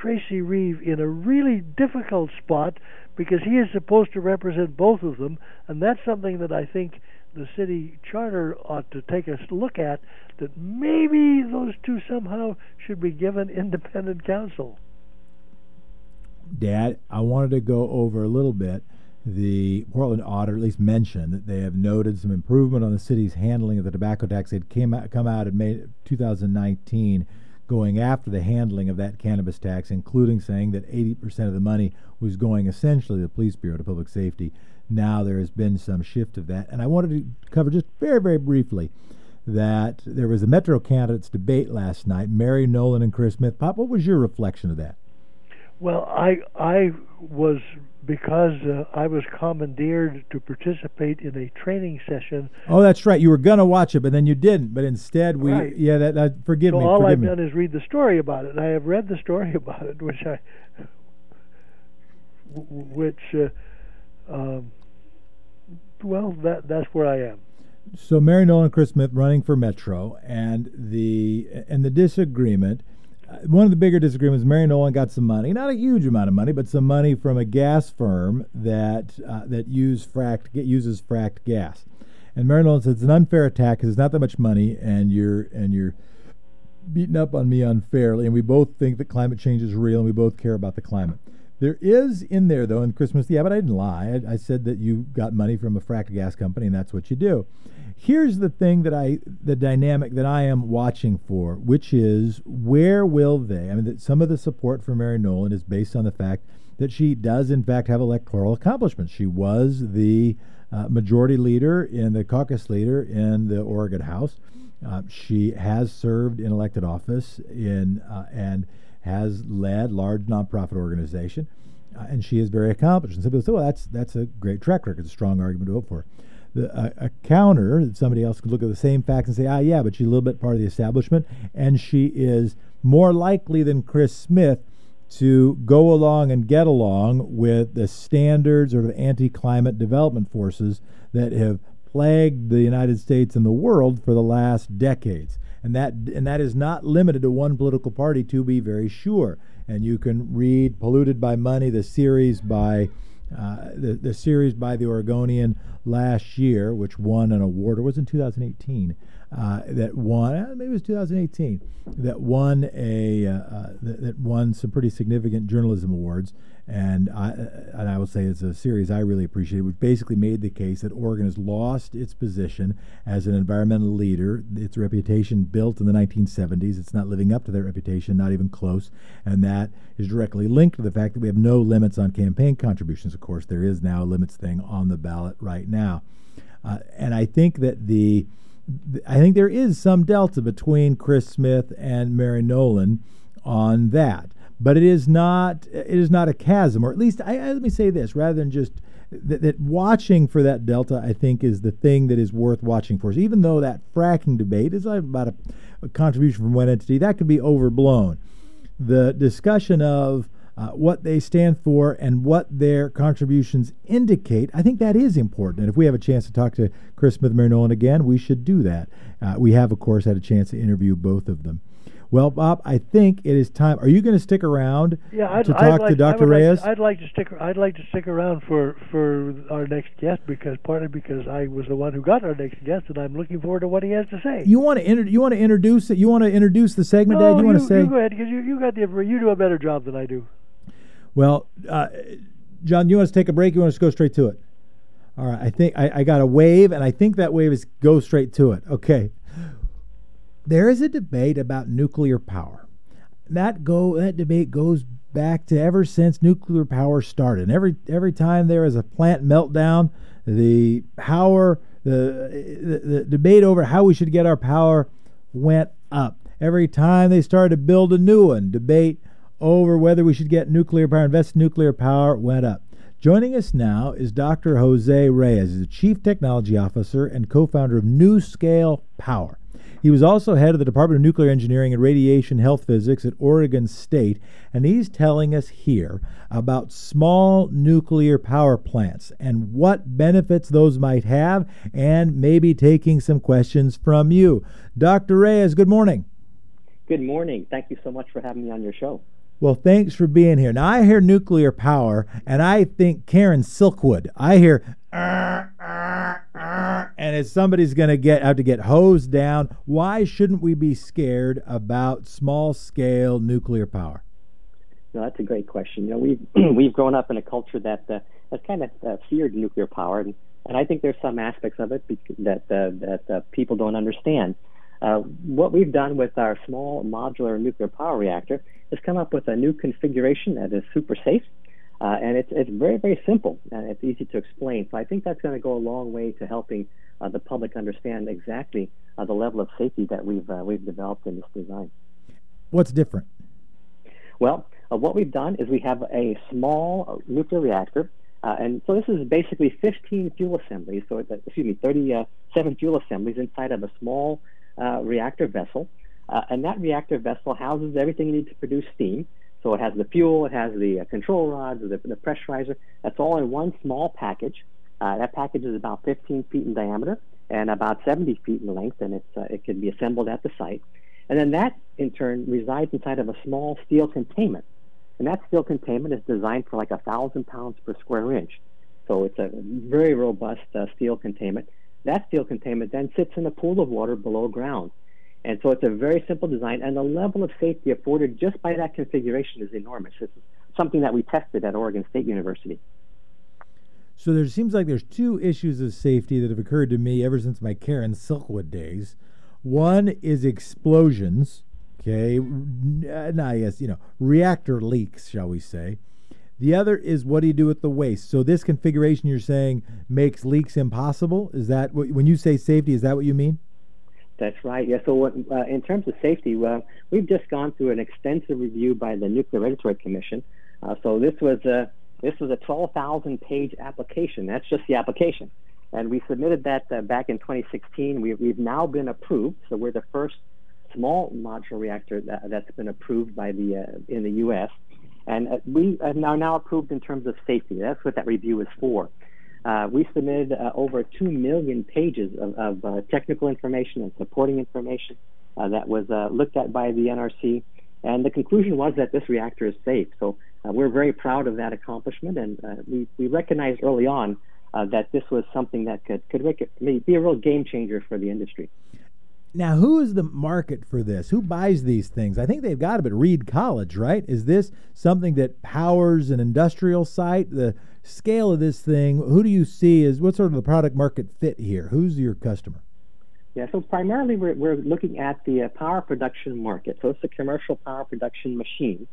Tracy Reeve in a really difficult spot because he is supposed to represent both of them, and that's something that I think the city charter ought to take a look at. That maybe those two somehow should be given independent counsel. Dad, I wanted to go over a little bit the Portland auditor at least mentioned that they have noted some improvement on the city's handling of the tobacco tax. It came out, come out in May 2019, going after the handling of that cannabis tax, including saying that 80% of the money was going essentially to the police bureau to public safety. Now there has been some shift of that, and I wanted to cover just very, very briefly that there was a Metro candidates debate last night. Mary Nolan and Chris Smith. Pop, what was your reflection of that? Well, I I was because uh, I was commandeered to participate in a training session. Oh, that's right. You were gonna watch it, but then you didn't. But instead, we right. yeah. That, that forgive so me. all forgive I've me. done is read the story about it. And I have read the story about it, which I, which, uh, um, well, that that's where I am. So Mary Nolan, Chris Smith running for Metro, and the and the disagreement one of the bigger disagreements, Mary Nolan got some money, not a huge amount of money, but some money from a gas firm that uh, that use fracked uses fracked gas. And Mary Nolan says it's an unfair attack because it's not that much money, and you're and you're beating up on me unfairly. And we both think that climate change is real, and we both care about the climate. There is in there though in Chris Smith. Yeah, but I didn't lie. I, I, said that you got money from a fracked gas company, and that's what you do. Here's the thing that I, the dynamic that I am watching for, which is where will they? I mean, that some of the support for Mary Nolan is based on the fact that she does in fact have electoral accomplishments. She was the uh, majority leader in the caucus leader in the Oregon House. Uh, she has served in elected office in uh, and has led large nonprofit organization, uh, and she is very accomplished. And some people say, "Well, that's that's a great track record. It's a strong argument to vote for." The, uh, a counter that somebody else could look at the same facts and say, "Ah, yeah, but she's a little bit part of the establishment, and she is more likely than Chris Smith to go along and get along with the standards or the anti-climate development forces that have plagued the United States and the world for the last decades. And that and that is not limited to one political party to be very sure. And you can read Polluted by Money, the series by uh, the, the series by the Oregonian last year, which won an award, it was in 2018, uh, that won, uh, maybe it was 2018, that won a uh, that, that, won some pretty significant journalism awards. And I and I will say it's a series I really appreciate, which basically made the case that Oregon has lost its position as an environmental leader. Its reputation built in the 1970s. It's not living up to that reputation, not even close. And that is directly linked to the fact that we have no limits on campaign contributions. Of course, there is now a limits thing on the ballot right now. Uh, and I think that the I think there is some delta between Chris Smith and Mary Nolan on that, but it is not it is not a chasm, or at least I, I, let me say this rather than just that, that, watching for that delta. I think is the thing that is worth watching for. So even though that fracking debate is about a, a contribution from one entity, that could be overblown. The discussion of uh, what they stand for and what their contributions indicate, I think that is important. And if we have a chance to talk to Chris Smith Mary Nolan again, we should do that. Uh, we have, of course, had a chance to interview both of them. Well, Bob, I think it is time. Are you going to stick around yeah, I'd, to talk I'd like, to Dr. Reyes? Like, I'd like to stick. I'd like to stick around for for our next guest because partly because I was the one who got our next guest, and I'm looking forward to what he has to say. You want to inter- You want to introduce it. You want to introduce the segment, no, Dad. You, you want to say? You go ahead because you, you got the you do a better job than I do. Well, uh, John, you want us to take a break? You want us to go straight to it? All right. I think I, I got a wave, and I think that wave is go straight to it. Okay. There is a debate about nuclear power. That go that debate goes back to ever since nuclear power started. And every every time there is a plant meltdown, the power the, the, the debate over how we should get our power went up. Every time they started to build a new one, debate over whether we should get nuclear power, invest in nuclear power, went up. Joining us now is Dr. Jose Reyes. The Chief Technology Officer and co founder of NuScale Power. He was also head of the Department of Nuclear Engineering and Radiation Health Physics at Oregon State, and he's telling us here about small nuclear power plants and what benefits those might have, and maybe taking some questions from you. Dr. Reyes, good morning. Good morning. Thank you so much for having me on your show. Well, thanks for being here. Now, I hear nuclear power, and I think Karen Silkwood. I hear, and if somebody's going to get out to get hosed down, why shouldn't we be scared about small scale nuclear power? No, that's a great question. You know, we've we've grown up in a culture that uh, has kind of uh, feared nuclear power, and, and I think there's some aspects of it that uh, that uh, people don't understand. Uh, what we've done with our small modular nuclear power reactor is come up with a new configuration that is super safe. Uh, and it's, it's very, very simple and it's easy to explain. So I think that's going to go a long way to helping uh, the public understand exactly uh, the level of safety that we've, uh, we've developed in this design. What's different? Well, uh, what we've done is we have a small nuclear reactor. and so this is basically 15 fuel assemblies, so excuse me, 37 fuel assemblies inside of a small reactor vessel. Uh, and that reactor vessel houses everything you need to produce steam. So it has the fuel, it has the uh, control rods, the, the, pressurizer. That's all in one small package. Uh, that package is about 15 feet in diameter and about 70 feet in length, and uh, it can be assembled at the site. And then that, in turn, resides inside of a small steel containment. And that steel containment is designed for like a thousand pounds per square inch. So it's a very robust uh, steel containment. That steel containment then sits in a pool of water below ground. And so it's a very simple design, and the level of safety afforded just by that configuration is enormous. It's something that we tested at Oregon State University. So there seems like there's two issues of safety that have occurred to me ever since my Karen Silkwood days. One is explosions. Okay, now yes, uh, you know reactor leaks, shall we say? The other is what do you do with the waste? So this configuration you're saying makes leaks impossible. Is that what, when you say safety? Is that what you mean? That's right. Yeah. So what, uh, in terms of safety, well, we've just gone through an extensive review by the Nuclear Regulatory Commission. Uh, so this was a this was a 12,000 page application. That's just the application, and we submitted that uh, back in 2016. We, we've now been approved. So we're the first small modular reactor that, has been approved by the uh, in the U.S. And uh, we are now approved in terms of safety. That's what that review is for. Uh, we submitted uh, over 2 million pages of, of uh, technical information and supporting information uh, that was looked at by the NRC. And the conclusion was that this reactor is safe. So we're very proud of that accomplishment. And we, we recognized early on that this was something that could, could be a real game changer for the industry. Now, who is the market for this? Who buys these things? I think they've got to be Reed College, right? Is this something that powers an industrial site? The scale of this thing, who do you see as what sort of the product market fit here? Who's your customer? Yeah, so primarily we're, we're looking at the uh, power production market. So it's a commercial power production machine.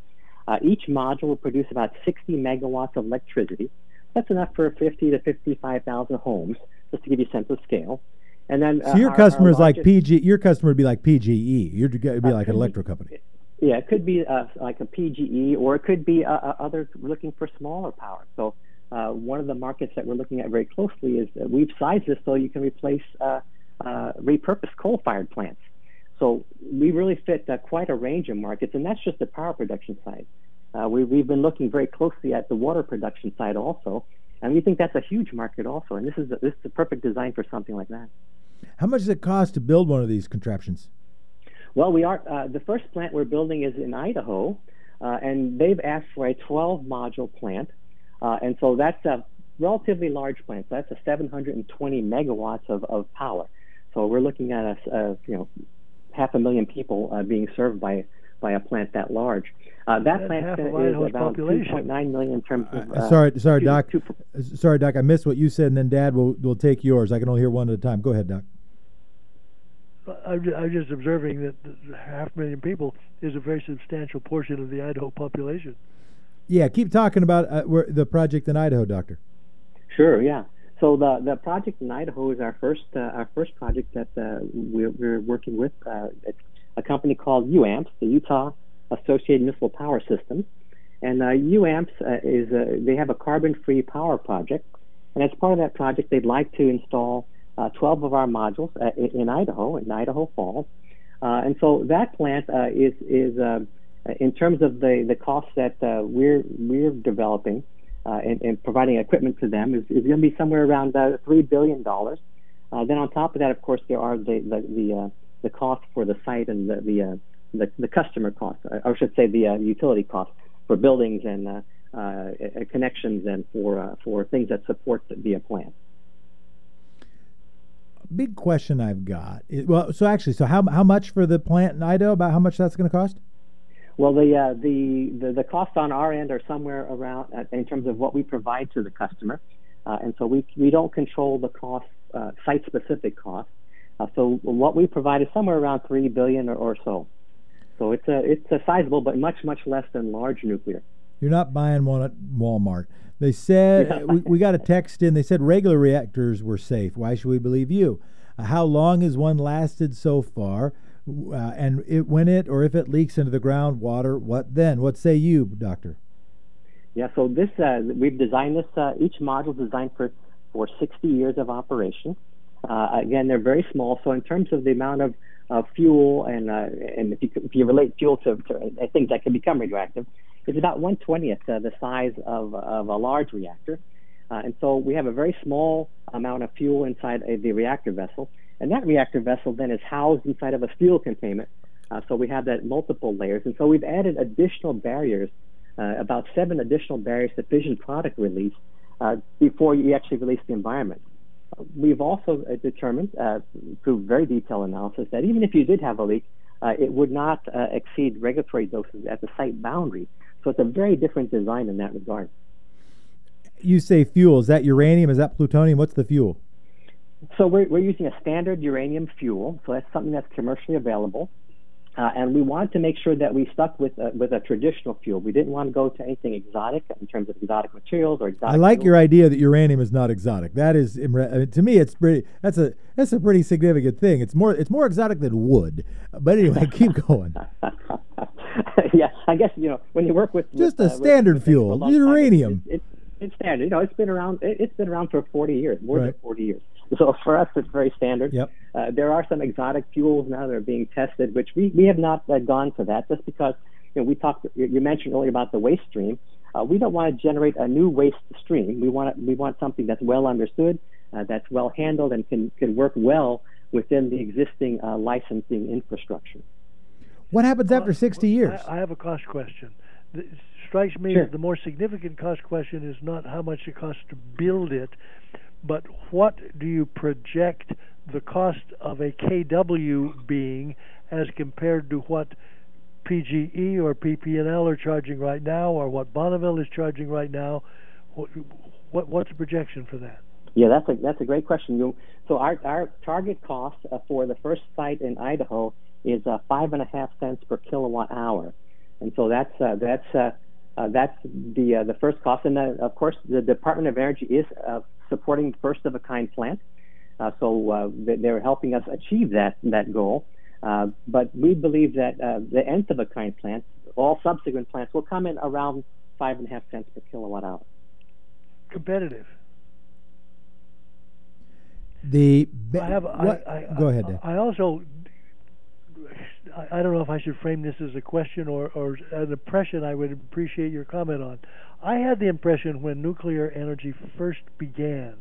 Uh, each module will produce about 60 megawatts of electricity. That's enough for 50 to 55,000 homes, just to give you a sense of scale. And then, uh, so your our, customer is like PG. Your customer would be like PGE. You'd be uh, like an electric company. Yeah, it could be uh, like a PGE, or it could be uh, uh, others looking for smaller power. So uh, one of the markets that we're looking at very closely is that we've sized this so you can replace repurposed coal-fired plants. So we really fit quite a range of markets, and that's just the power production side. we, we've been looking very closely at the water production side also, and we think that's a huge market also. And this is a, this is a perfect design for something like that. How much does it cost to build one of these contraptions? Well, we are uh, the first plant we're building is in Idaho, uh, and they've asked for a 12 module plant, uh, and so that's a relatively large plant. So that's a 720 megawatts of, of power. So we're looking at a, a you know half a million people uh, being served by by a plant that large. Uh, that plant is about 2.9 million in terms of. Uh, sorry, sorry, two, Doc. Two, sorry, Doc. I missed what you said, and then Dad will will take yours. I can only hear one at a time. Go ahead, Doc. I'm just, I'm just observing that half a million people is a very substantial portion of the Idaho population. Yeah, keep talking about uh, the project in Idaho, Doctor. Sure. Yeah. So the the project in Idaho is our first uh, our first project that uh, we're, we're, working with. Uh, it's a company called UAMPS, the Utah Associated Municipal Power Systems, and uh, UAMPS uh, is they have a carbon-free power project, and as part of that project, they'd like to install uh, 12 of our modules uh, in Idaho, in Idaho Falls. Uh, and so that plant is, is in terms of the, the costs that we're, we're developing and, and, providing equipment to them, is, is going to be somewhere around $3 billion. then on top of that, of course, there are the, the, the, the cost for the site and the, the, the, the customer cost, I should say the utility cost for buildings and uh, uh, connections and for uh, for things that support the, plant big question I've got. Is, well, so actually, so how how much for the plant in Idaho? About how much that's going to cost? Well, the, uh, the the the costs on our end are somewhere around uh, in terms of what we provide to the customer, uh, and so we we don't control the cost uh, site specific costs. Uh, so what we provide is somewhere around three billion or, or so. So it's a it's a sizable, but much much less than large nuclear. You're not buying one at Walmart. They said we, we got a text in. They said regular reactors were safe. Why should we believe you? Uh, how long has one lasted so far? Uh, and it, when it or if it leaks into the groundwater, what then? What say you, doctor? Yeah, so this uh, we've designed this. Uh, each module is designed for for 60 years of operation. Uh, again, they're very small. So in terms of the amount of uh, fuel and and if you, if you relate fuel to, to things that can become radioactive, it's about 120th uh, the size of, of a large reactor. Uh, and so we have a very small amount of fuel inside a, the reactor vessel. And that reactor vessel then is housed inside of a fuel containment. Uh, so we have that multiple layers. And so we've added additional barriers, uh, about seven additional barriers to fission product release uh, before you actually release the environment. We've also uh, determined uh, through very detailed analysis that even if you did have a leak, uh, it would not uh, exceed regulatory doses at the site boundary. So it's a very different design in that regard. You say fuel. Is that uranium? Is that plutonium? What's the fuel? So we're, we're using a standard uranium fuel. So that's something that's commercially available. Uh, and we wanted to make sure that we stuck with uh, with a traditional fuel. We didn't want to go to anything exotic in terms of exotic materials or exotic. I like fuels. your idea that uranium is not exotic. That is, I mean, to me, it's pretty. That's a that's a pretty significant thing. It's more it's more exotic than wood. But anyway, keep going. yeah, I guess you know when you work with just with, a uh, standard with, fuel, time, uranium. It's, it's, it's standard. You know, it's been around. It, has been around for 40 years, more right. than 40 years. So for us, it's very standard. Yep. Uh, there are some exotic fuels now that are being tested, which we, we have not uh, gone for that, just because you know we talked. You mentioned earlier about the waste stream. Uh, we don't want to generate a new waste stream. We want we want something that's well understood, uh, that's well handled, and can can work well within the existing uh, licensing infrastructure. What happens after 60 years? I, I have a cost question. Strikes me Sure. that the more significant cost question is not how much it costs to build it, but what do you project the cost of a KW being as compared to what PGE or PP&L are charging right now, or what Bonneville is charging right now? What, what what's the projection for that? Yeah, that's a that's a great question. You, so our our target cost uh, for the first site in Idaho is uh, five and a half cents per kilowatt hour, and so that's uh, that's uh, that's the uh, the first cost. And uh, of course, the Department of Energy is uh, supporting first of a kind plant, uh, so uh, they- they're helping us achieve that that goal. Uh, but we believe that uh, the nth of a kind plant, all subsequent plants, will come in around five and a half cents per kilowatt hour. Competitive. The I have. what, I, I, go ahead. Dan. I also. I, don't know if I should frame this as a question or, or an impression. I would appreciate your comment on. I had the impression when nuclear energy first began,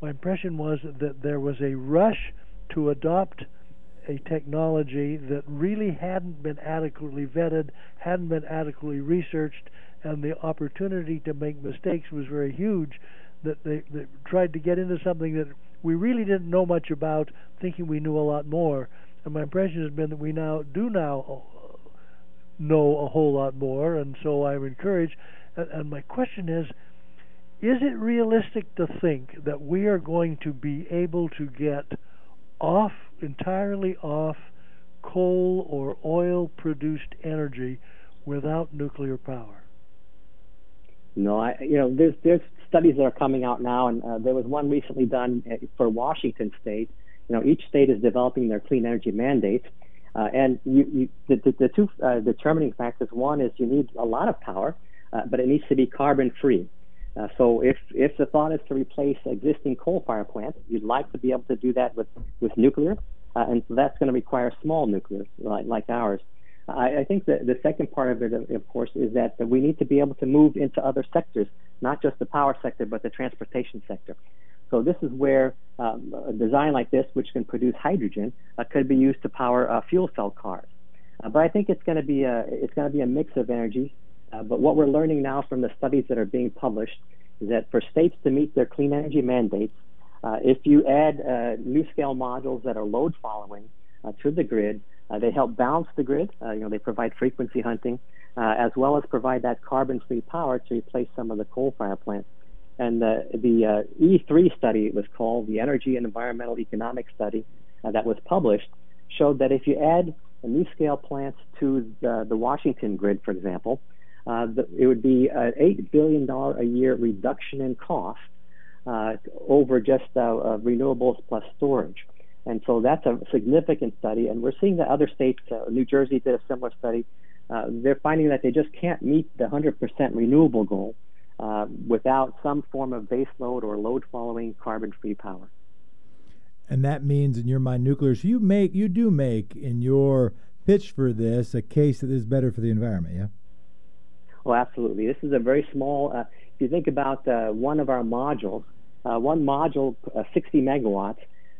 my impression was that there was a rush to adopt a technology that really hadn't been adequately vetted, hadn't been adequately researched, and the opportunity to make mistakes was very huge. That they, they tried to get into something that we really didn't know much about, thinking we knew a lot more. And my impression has been that we now do now uh, know a whole lot more, and so I'm encouraged. And, my question is is it realistic to think that we are going to be able to get off, entirely off, coal or oil produced energy without nuclear power? No, I you know there's there's studies that are coming out now, and uh, there was one recently done uh, for Washington State. You know, each state is developing their clean energy mandates, uh, and you, you, the, the, the two uh, determining factors. One is you need a lot of power, uh, but it needs to be carbon free. Uh, so if if the thought is to replace existing coal-fired plants, you'd like to be able to do that with with nuclear, uh, and so that's going to require small nuclear like, like ours. I, I think that the second part of it, of of course, is that we need to be able to move into other sectors, not just the power sector, but the transportation sector. So this is where um, a design like this, which can produce hydrogen, uh, could be used to power uh, fuel cell cars. Uh, but I think it's going to be a it's going to be a mix of energies. Uh, but what we're learning now from the studies that are being published is that for states to meet their clean energy mandates, uh, if you add uh, NuScale modules that are load following to the grid, they help balance the grid. You know, they provide frequency hunting, as well as provide that carbon-free power to replace some of the coal-fired plants. And uh, the uh, E3 study, it was called the Energy and Environmental Economic Study, uh, that was published, showed that if you add a NuScale plants to the, the Washington grid, for example, uh, the, it would be an $8 billion a year reduction in cost uh, over just uh, uh, renewables plus storage. And so that's a significant study. And we're seeing that other states, New Jersey did a similar study, they're finding that they just can't meet the 100% renewable goal uh, without some form of base load or load following carbon free power. And that means, in your mind, nuclear. So you make, you do make in your pitch for this a case that is better for the environment. Yeah. Oh, absolutely. This is a very small. Uh, if you think about uh, one of our modules, uh, one module, uh, 60 megawatts,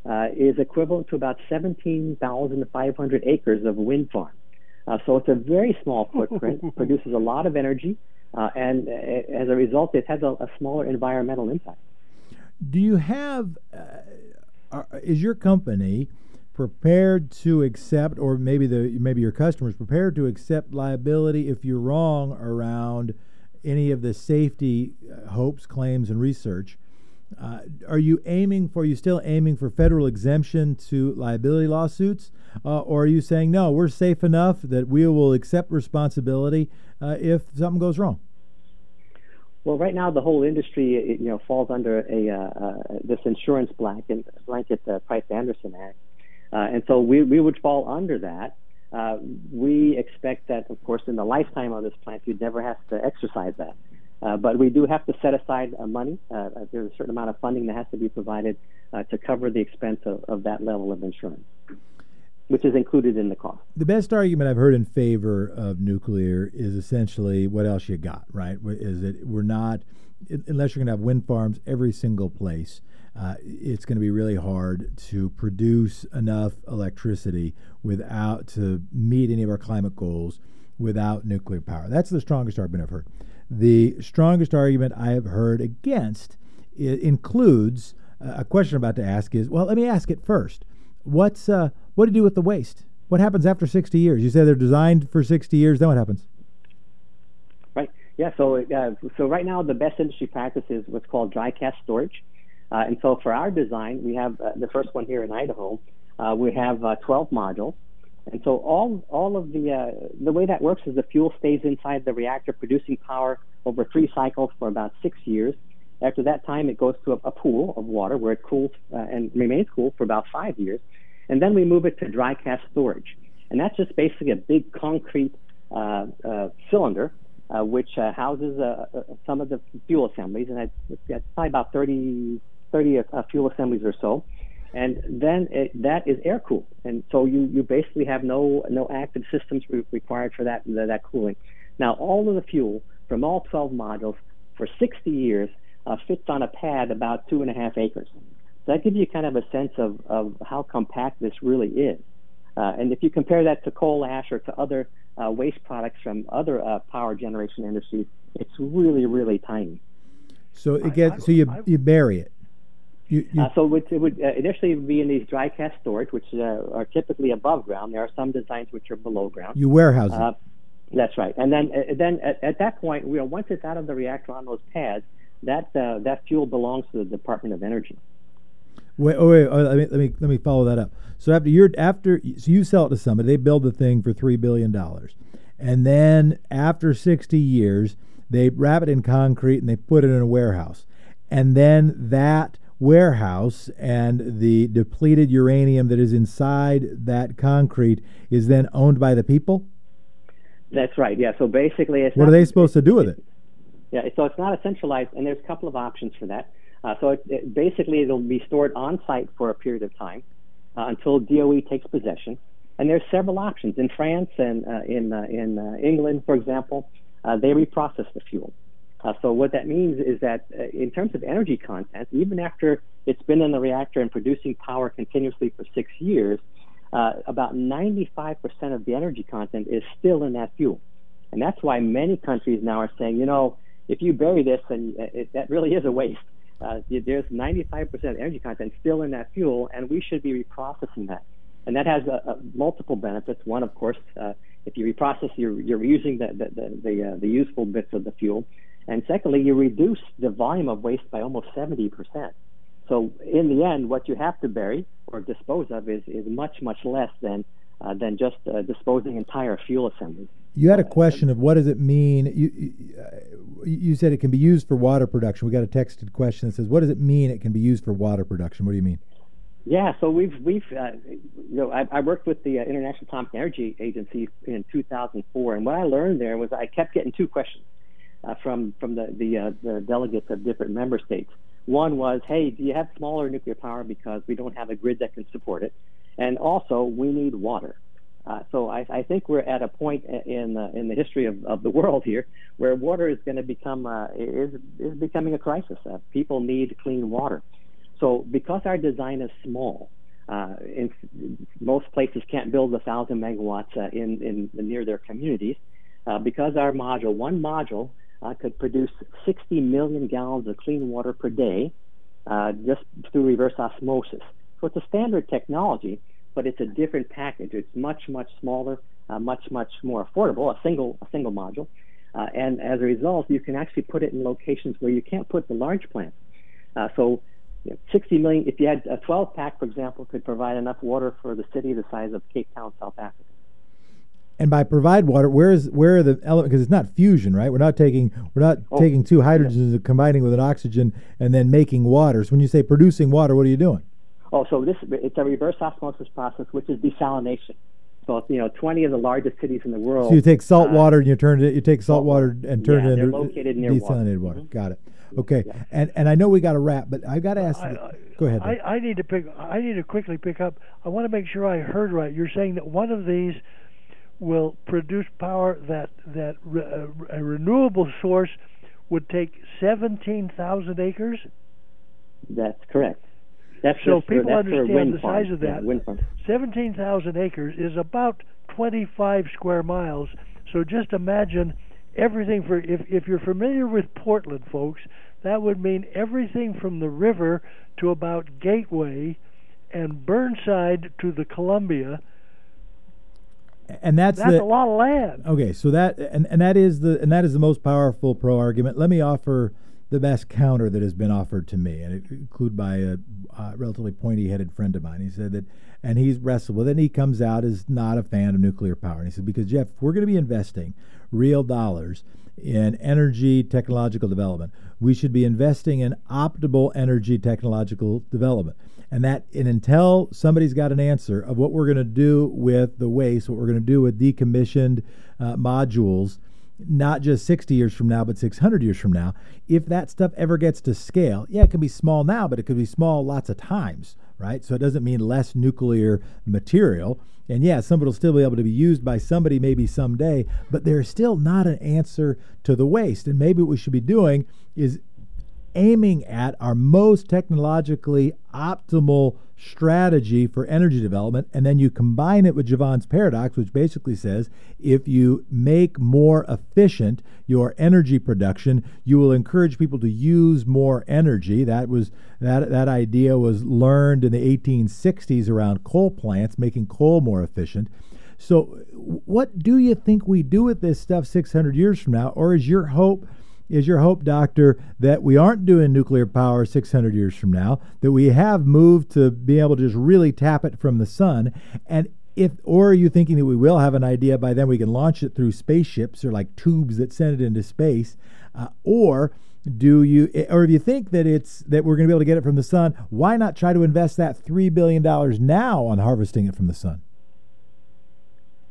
uh, is equivalent to about 17,500 acres of wind farm. Uh, so it's a very small footprint, produces a lot of energy, uh, and uh, as a result, it has a, a smaller environmental impact. Do you have? Uh, is your company prepared to accept, or maybe the maybe your customers prepared to accept liability if you're wrong around any of the safety uh, hopes, claims, and research. Uh, are you aiming for? Are you still aiming for federal exemption to liability lawsuits, uh, or are you saying no? We're safe enough that we will accept responsibility uh, if something goes wrong. Well, right now the whole industry, you know, falls under a uh, uh, this insurance blanket, blanket Price Anderson Act, and so we we would fall under that. we expect that, of course, in the lifetime of this plant, you'd never have to exercise that. Uh, but we do have to set aside uh, money. Uh, there's a certain amount of funding that has to be provided to cover the expense of, of that level of insurance which is included in the cost. The best argument I've heard in favor of nuclear is essentially what else you got, right? Is that we're not, unless you're going to have wind farms every single place, uh, it's going to be really hard to produce enough electricity without to meet any of our climate goals without nuclear power. That's the strongest argument I've heard. The strongest argument I have heard against includes uh, a question I'm about to ask is well, let me ask it first. What's uh, what do you do with the waste? What happens after 60 years? You say they're designed for 60 years. Then what happens? Right. Yeah. So uh, so right now the best industry practice is what's called dry cask storage. Uh, and so for our design, we have uh, the first one here in Idaho. We have 12 modules. And so all all of the uh, the way that works is the fuel stays inside the reactor, producing power over three cycles for about six years. After that time, it goes to a, a pool of water where it cools uh, and remains cool for about five years, and then we move it to dry cask storage, and that's just basically a big concrete uh, uh cylinder uh, which uh, houses some of the fuel assemblies, and it's probably about 30 30 fuel assemblies or so and then it, that is air cooled, and so you, you basically have no no active systems re- required for that that cooling. Now all of the fuel from all 12 modules for 60 years uh, fits on a pad about two and a half acres. So that gives you kind of a sense of, of how compact this really is. Uh, and if you compare that to coal ash or to other uh, waste products from other uh, power generation industries, it's really, really tiny. So it gets so you you bury it. You, you uh, so it would, it would uh, initially be in these dry cask storage, which uh, are typically above ground. There are some designs which are below ground. You warehouse it. Uh, that's right. And then, uh, then at, at, that point, you know, once it's out of the reactor on those pads, that uh, that fuel belongs to the Department of Energy. Wait, oh, wait, oh, let me let me let me follow that up. So after you're after so you sell it to somebody, they build the thing for three billion dollars, and then after sixty years, they wrap it in concrete and they put it in a warehouse, and then that warehouse and the depleted uranium that is inside that concrete is then owned by the people? That's right. Yeah. So basically, what not, are they supposed to do with it? Yeah. So it's not a centralized, and there's a couple of options for that. Uh, so it, it, basically, it'll be stored on site for a period of time uh, until DOE takes possession. And there's several options in France and uh, in uh, in uh, England, for example. Uh, they reprocess the fuel. Uh, so what that means is that uh, in terms of energy content, even after it's been in the reactor and producing power continuously for six years, uh, about 95% of the energy content is still in that fuel. And that's why many countries now are saying, you know, if you bury this, and it, that really is a waste. Uh, there's 95% of energy content still in that fuel, and we should be reprocessing that. And that has uh, uh, multiple benefits. One, of course, if you reprocess, you're, you're reusing the, the, the, the, the useful bits of the fuel. And secondly, you reduce the volume of waste by almost 70%. So in the end, what you have to bury or dispose of is, is much, much less than, uh, than just uh, disposing entire fuel assemblies. You had a question of what does it mean? You, you, uh, you said it can be used for water production. We got a texted question that says, "What does it mean it can be used for water production?" What do you mean? Yeah, so we've we've uh, you know I, I worked with the uh, International Atomic Energy Agency in 2004, and what I learned there was I kept getting two questions uh, from from the the, uh, the delegates of different member states. One was, hey, do you have smaller nuclear power because we don't have a grid that can support it, and also we need water. Uh, so I, I, think we're at a point in uh, in the history of, of the world here where water is going to become uh, is is becoming a crisis. Uh, people need clean water. So because our design is small, uh, in, most places can't build a thousand megawatts uh, in, in near their communities. because our module, one module uh, could produce 60 million gallons of clean water per day uh, just through reverse osmosis. So it's a standard technology, but it's a different package. It's much, much smaller, uh, much, much more affordable, a single, a single module. Uh, and as a result, you can actually put it in locations where you can't put the large plants. Uh, so you know, 60 million, if you had a 12 pack, for example, could provide enough water for the city the size of Cape Town, South Africa. And by provide water, where is where are the element? Because it's not fusion, right? We're not taking we're not oh, taking two hydrogens yeah. and combining with an oxygen and then making water. So when you say producing water, what are you doing? Oh, so this it's a reverse osmosis process, which is desalination. So you know, 20 of the largest cities in the world. So you take salt uh, water and you turn it. You take salt water and turn yeah, it into located near desalinated water. water. Mm-hmm. Got it. Okay, yeah. and and I know we got to wrap, but I got to ask. I, go ahead. I, I need to pick. I need to quickly pick up. I want to make sure I heard right. You're saying that one of these will produce power that that re, uh, a renewable source would take 17,000 acres. That's correct. That's so people for, understand the size of that. Yeah, 17,000 acres is about 25 square miles. So just imagine everything for if if you're familiar with Portland, folks, that would mean everything from the river to about Gateway and Burnside to the Columbia. And that's that's the, a lot of land. Okay, so that and, and that is the and that is the most powerful pro argument. Let me offer the best counter that has been offered to me, and it included by a uh, relatively pointy-headed friend of mine. He said that, and he's wrestled with it. And he comes out as not a fan of nuclear power. And he said because Jeff, if we're going to be investing real dollars in energy technological development, we should be investing in optimal energy technological development. And that, and until somebody's got an answer of what we're going to do with the waste, what we're going to do with decommissioned uh, modules not just 60 years from now, but 600 years from now, if that stuff ever gets to scale, yeah, it can be small now, but it could be small lots of times, right? So it doesn't mean less nuclear material. And yeah, somebody will still be able to be used by somebody maybe someday, but there's still not an answer to the waste. And maybe what we should be doing is aiming at our most technologically optimal strategy for energy development. And then you combine it with Jevons paradox, which basically says if you make more efficient your energy production, you will encourage people to use more energy. That was that that idea was learned in the 1860s around coal plants, making coal more efficient. So, what do you think we do with this stuff 600 years from now? Or is your hope is your hope, Doctor, that we aren't doing nuclear power 600 years from now, that we have moved to be able to just really tap it from the sun? And if, or are you thinking that we will have an idea by then we can launch it through spaceships or like tubes that send it into space? Uh, or do you, or if you think that it's that we're going to be able to get it from the sun, why not try to invest that three billion dollars now on harvesting it from the sun?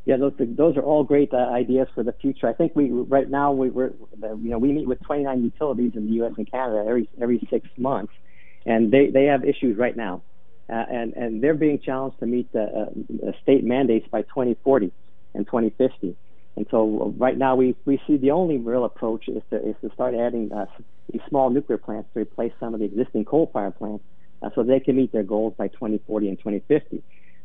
Yeah, those those are all great uh, ideas for the future. I think we right now we, we're you know we meet with 29 utilities in the U.S. and Canada every every six months, and they they have issues right now, uh, and and they're being challenged to meet the uh, state mandates by 2040 and 2050. And so right now we, we see the only real approach is to is to start adding uh, these small nuclear plants to replace some of the existing coal fired plants, uh, so they can meet their goals by 2040 and 2050.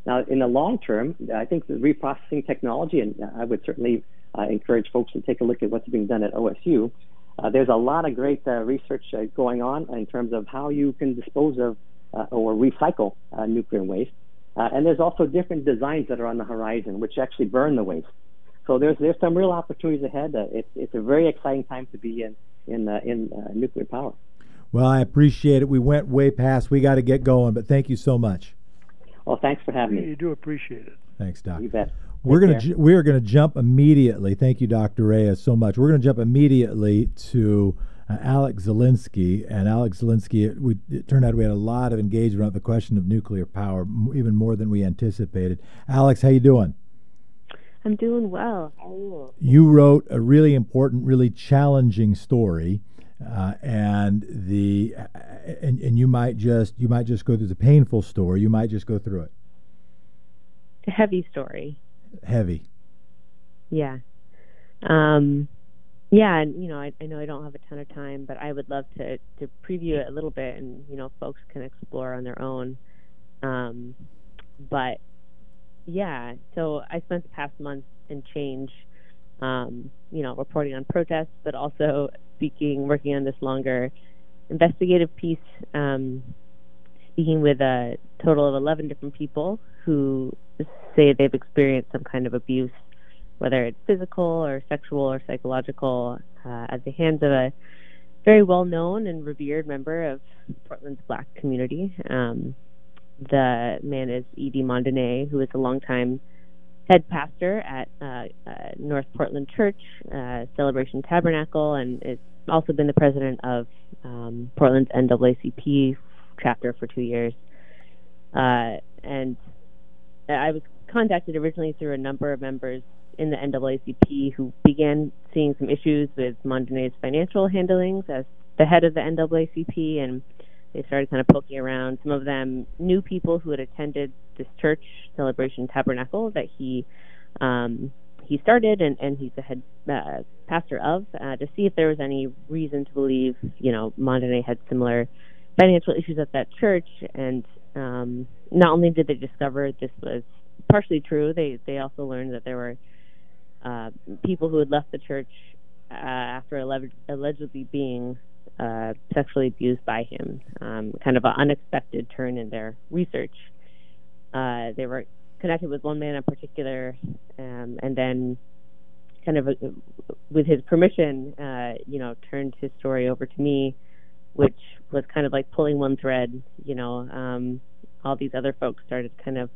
Now, in the long term, I think the reprocessing technology, and I would certainly uh, encourage folks to take a look at what's being done at OSU. Uh, there's a lot of great uh, research uh, going on in terms of how you can dispose of uh, or recycle uh, nuclear waste. and there's also different designs that are on the horizon which actually burn the waste. So there's there's some real opportunities ahead. it's it's a very exciting time to be in in in nuclear power. Well, I appreciate it. We went way past. We got to get going, but thank you so much. Well, thanks for having me. You do appreciate it. Thanks, Doc. You bet. We're gonna we are gonna jump immediately. Thank you, Dr. Reyes, so much. We're gonna jump immediately to uh, Alex Zielinski, and Alex Zielinski. We, it turned out we had a lot of engagement on the question of nuclear power, even more than we anticipated. Alex, how you doing? I'm doing well. How are you? You wrote a really important, really challenging story uh, and the and, and you might just you might just go through the painful story. You might just go through it. A heavy story. Heavy. Yeah. Um, yeah, and you know, I, I know I don't have a ton of time, but I would love to to preview it a little bit, and you know, folks can explore on their own. Um, but yeah, so I spent the past month and change, um, you know, reporting on protests, but also speaking, working on this longer investigative piece, um, speaking with a total of 11 different people who say they've experienced some kind of abuse, whether it's physical or sexual or psychological, uh, at the hands of a very well known and revered member of Portland's black community. Um, the man is E.D. Mondainé, who is a longtime head pastor at uh, uh, North Portland Church, uh, Celebration Tabernacle, and has also been the president of um, Portland's NAACP chapter for two years. Uh, and I was contacted originally through a number of members in the NAACP who began seeing some issues with Mondainé's financial handlings as the head of the NAACP, and they started kind of poking around. Some of them knew people who had attended this church celebration tabernacle that he um, he started, and, and he's the head uh, pastor of, uh, to see if there was any reason to believe, you know, Mondainé had similar financial issues at that church. And um, not only did they discover this was partially true, they they also learned that there were uh, people who had left the church uh, after alleged, allegedly being uh, sexually abused by him. Um, kind of an unexpected turn in their research. Uh, they were connected with one man in particular, um, and then kind of uh, with his permission, uh, you know, turned his story over to me, which was kind of like pulling one thread. You know, um, all these other folks started kind of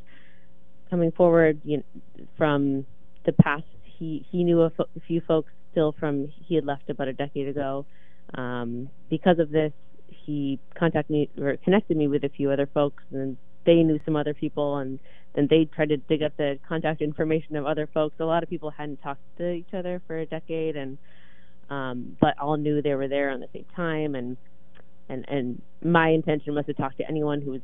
coming forward you know, from the past. He he knew a, fo- a few folks still from he had left about a decade ago. Um, because of this, he contacted me or connected me with a few other folks, and they knew some other people, and then they tried to dig up the contact information of other folks. A lot of people hadn't talked to each other for a decade, and um, but all knew they were there on the same time, and and and my intention was to talk to anyone who was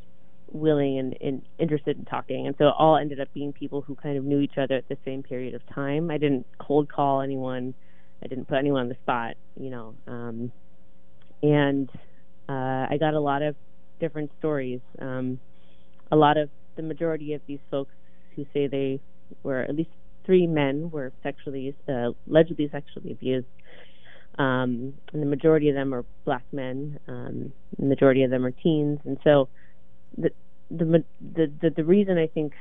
willing and, and interested in talking, and so it all ended up being people who kind of knew each other at the same period of time. I didn't cold call anyone. I didn't put anyone on the spot, you know. Um, and uh, I got a lot of different stories. Um, a lot of the majority of these folks who say they were at least three men were sexually uh, allegedly sexually abused. Um, and the majority of them are black men. Um, the majority of them are teens, and so the the the the, the reason I think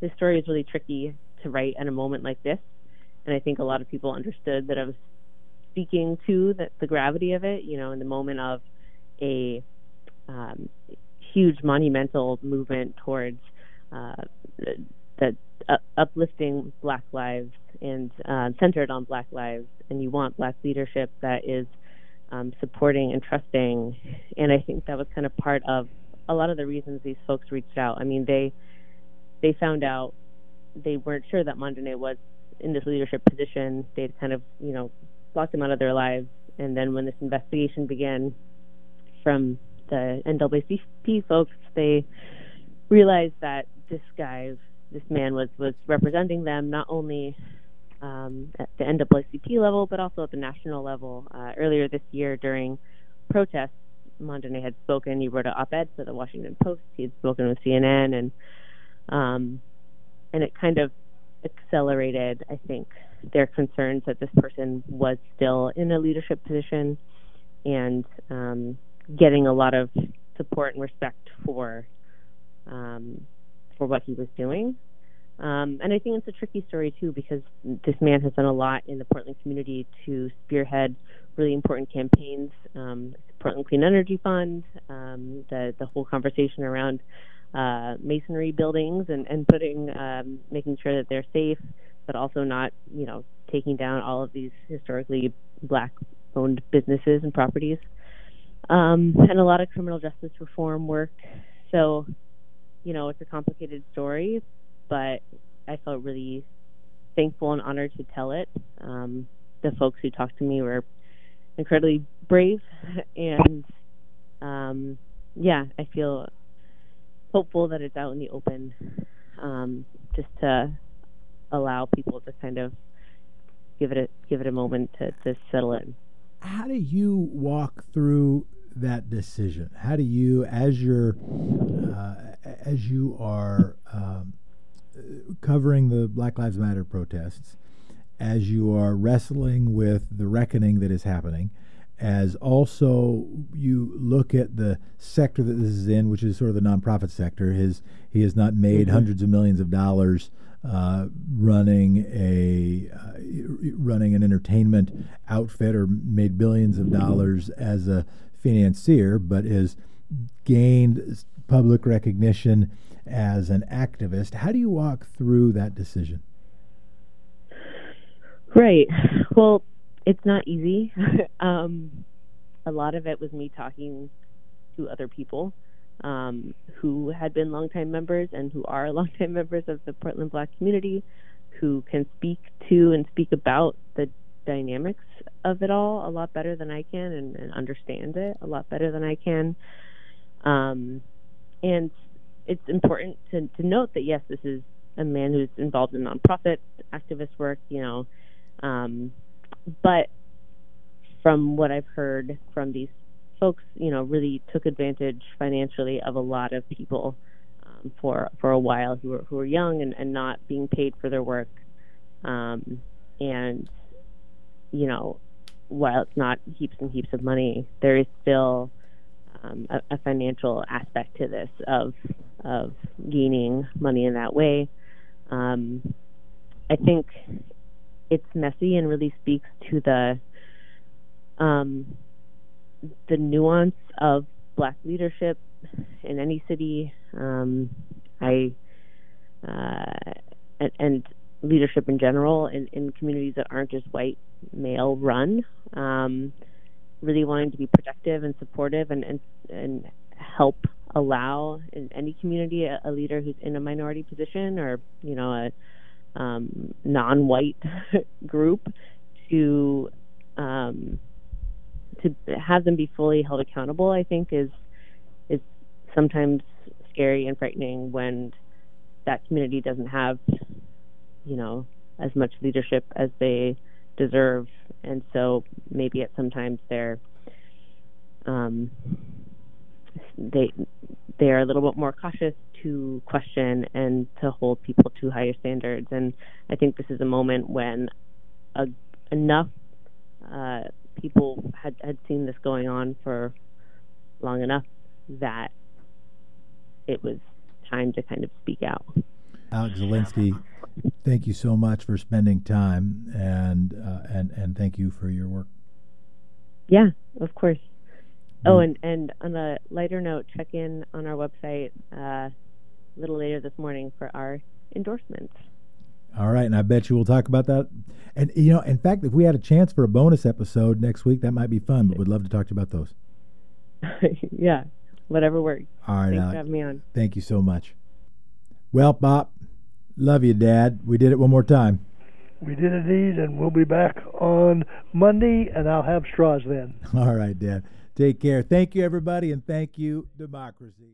this story is really tricky to write at a moment like this and I think a lot of people understood that I was speaking to the, the gravity of it. You know, in the moment of a um, huge monumental movement towards uh, that uh, uplifting Black lives and uh, centered on Black lives, and you want Black leadership that is um, supporting and trusting. And I think that was kind of part of a lot of the reasons these folks reached out. I mean, they they found out they weren't sure that Mondainé was in this leadership position. They'd kind of, you know, blocked him out of their lives. And then when this investigation began from the NAACP folks, they realized that this guy, this man, was was representing them not only um, at the NAACP level, but also at the national level. Uh, earlier this year, during protests, Mondainé had spoken. He wrote an op-ed for the Washington Post. He had spoken with CNN, and um, and it kind of accelerated, I think, their concerns that this person was still in a leadership position and um, getting a lot of support and respect for um, for what he was doing. Um, and I think it's a tricky story too because this man has done a lot in the Portland community to spearhead really important campaigns. Um, Portland Clean Energy Fund, um, the the whole conversation around uh, masonry buildings and, and putting um, making sure that they're safe, but also not you know taking down all of these historically black owned businesses and properties, um, and a lot of criminal justice reform work. So, you know, it's a complicated story, but I felt really thankful and honored to tell it. Um, the folks who talked to me were incredibly brave, and um, yeah, I feel hopeful that it's out in the open, um, just to allow people to kind of give it a give it a moment to, to settle in. How do you walk through that decision? How do you, as you're uh, as you are um, covering the Black Lives Matter protests, as you are wrestling with the reckoning that is happening, as also you look at the sector that this is in, which is sort of the nonprofit sector. His he has not made mm-hmm. hundreds of millions of dollars uh, running a uh, running an entertainment outfit or made billions of dollars as a financier, but has gained public recognition as an activist. How do you walk through that decision? Right. Well, it's not easy. um, a lot of it was me talking to other people um, who had been longtime members and who are longtime members of the Portland Black community, who can speak to and speak about the dynamics of it all a lot better than I can and, and understand it a lot better than I can. Um, and it's important to, to note that yes, this is a man who's involved in nonprofit activist work, you know, um, but from what I've heard from these folks, you know, really took advantage financially of a lot of people um, for for a while who were who were young and, and not being paid for their work, um, and you know, while it's not heaps and heaps of money, there is still um, a, a, financial aspect to this of of gaining money in that way. Um, I think it's messy and really speaks to the um, the nuance of black leadership in any city. Um, I uh, and, and, leadership in general in, in, communities that aren't just white male run. Um, really wanting to be protective and supportive and and, and help allow in any community a, a leader who's in a minority position or you know a um, non-white group to um, to have them be fully held accountable. I think is is sometimes scary and frightening when that community doesn't have you know as much leadership as they deserve, and so maybe at sometimes they're um, they they are a little bit more cautious to question and to hold people to higher standards. And I think this is a moment when a, enough uh, people had, had seen this going on for long enough that it was time to kind of speak out. Alex Zielinski, thank you so much for spending time and uh, and and thank you for your work. Yeah, of course. Oh, and, and on a lighter note, check in on our website uh, little later this morning for our endorsements. All right, and I bet you we'll talk about that. And you know, in fact, if we had a chance for a bonus episode next week, that might be fun. But we'd love to talk to you about those. yeah, whatever works. All right, Thanks Alex. for having me on. Thank you so much. Well, Bob, love you, Dad. We did it one more time. We did indeed, and we'll be back on Monday, and I'll have straws then. All right, Dad. Take care. Thank you, everybody, and thank you, democracy.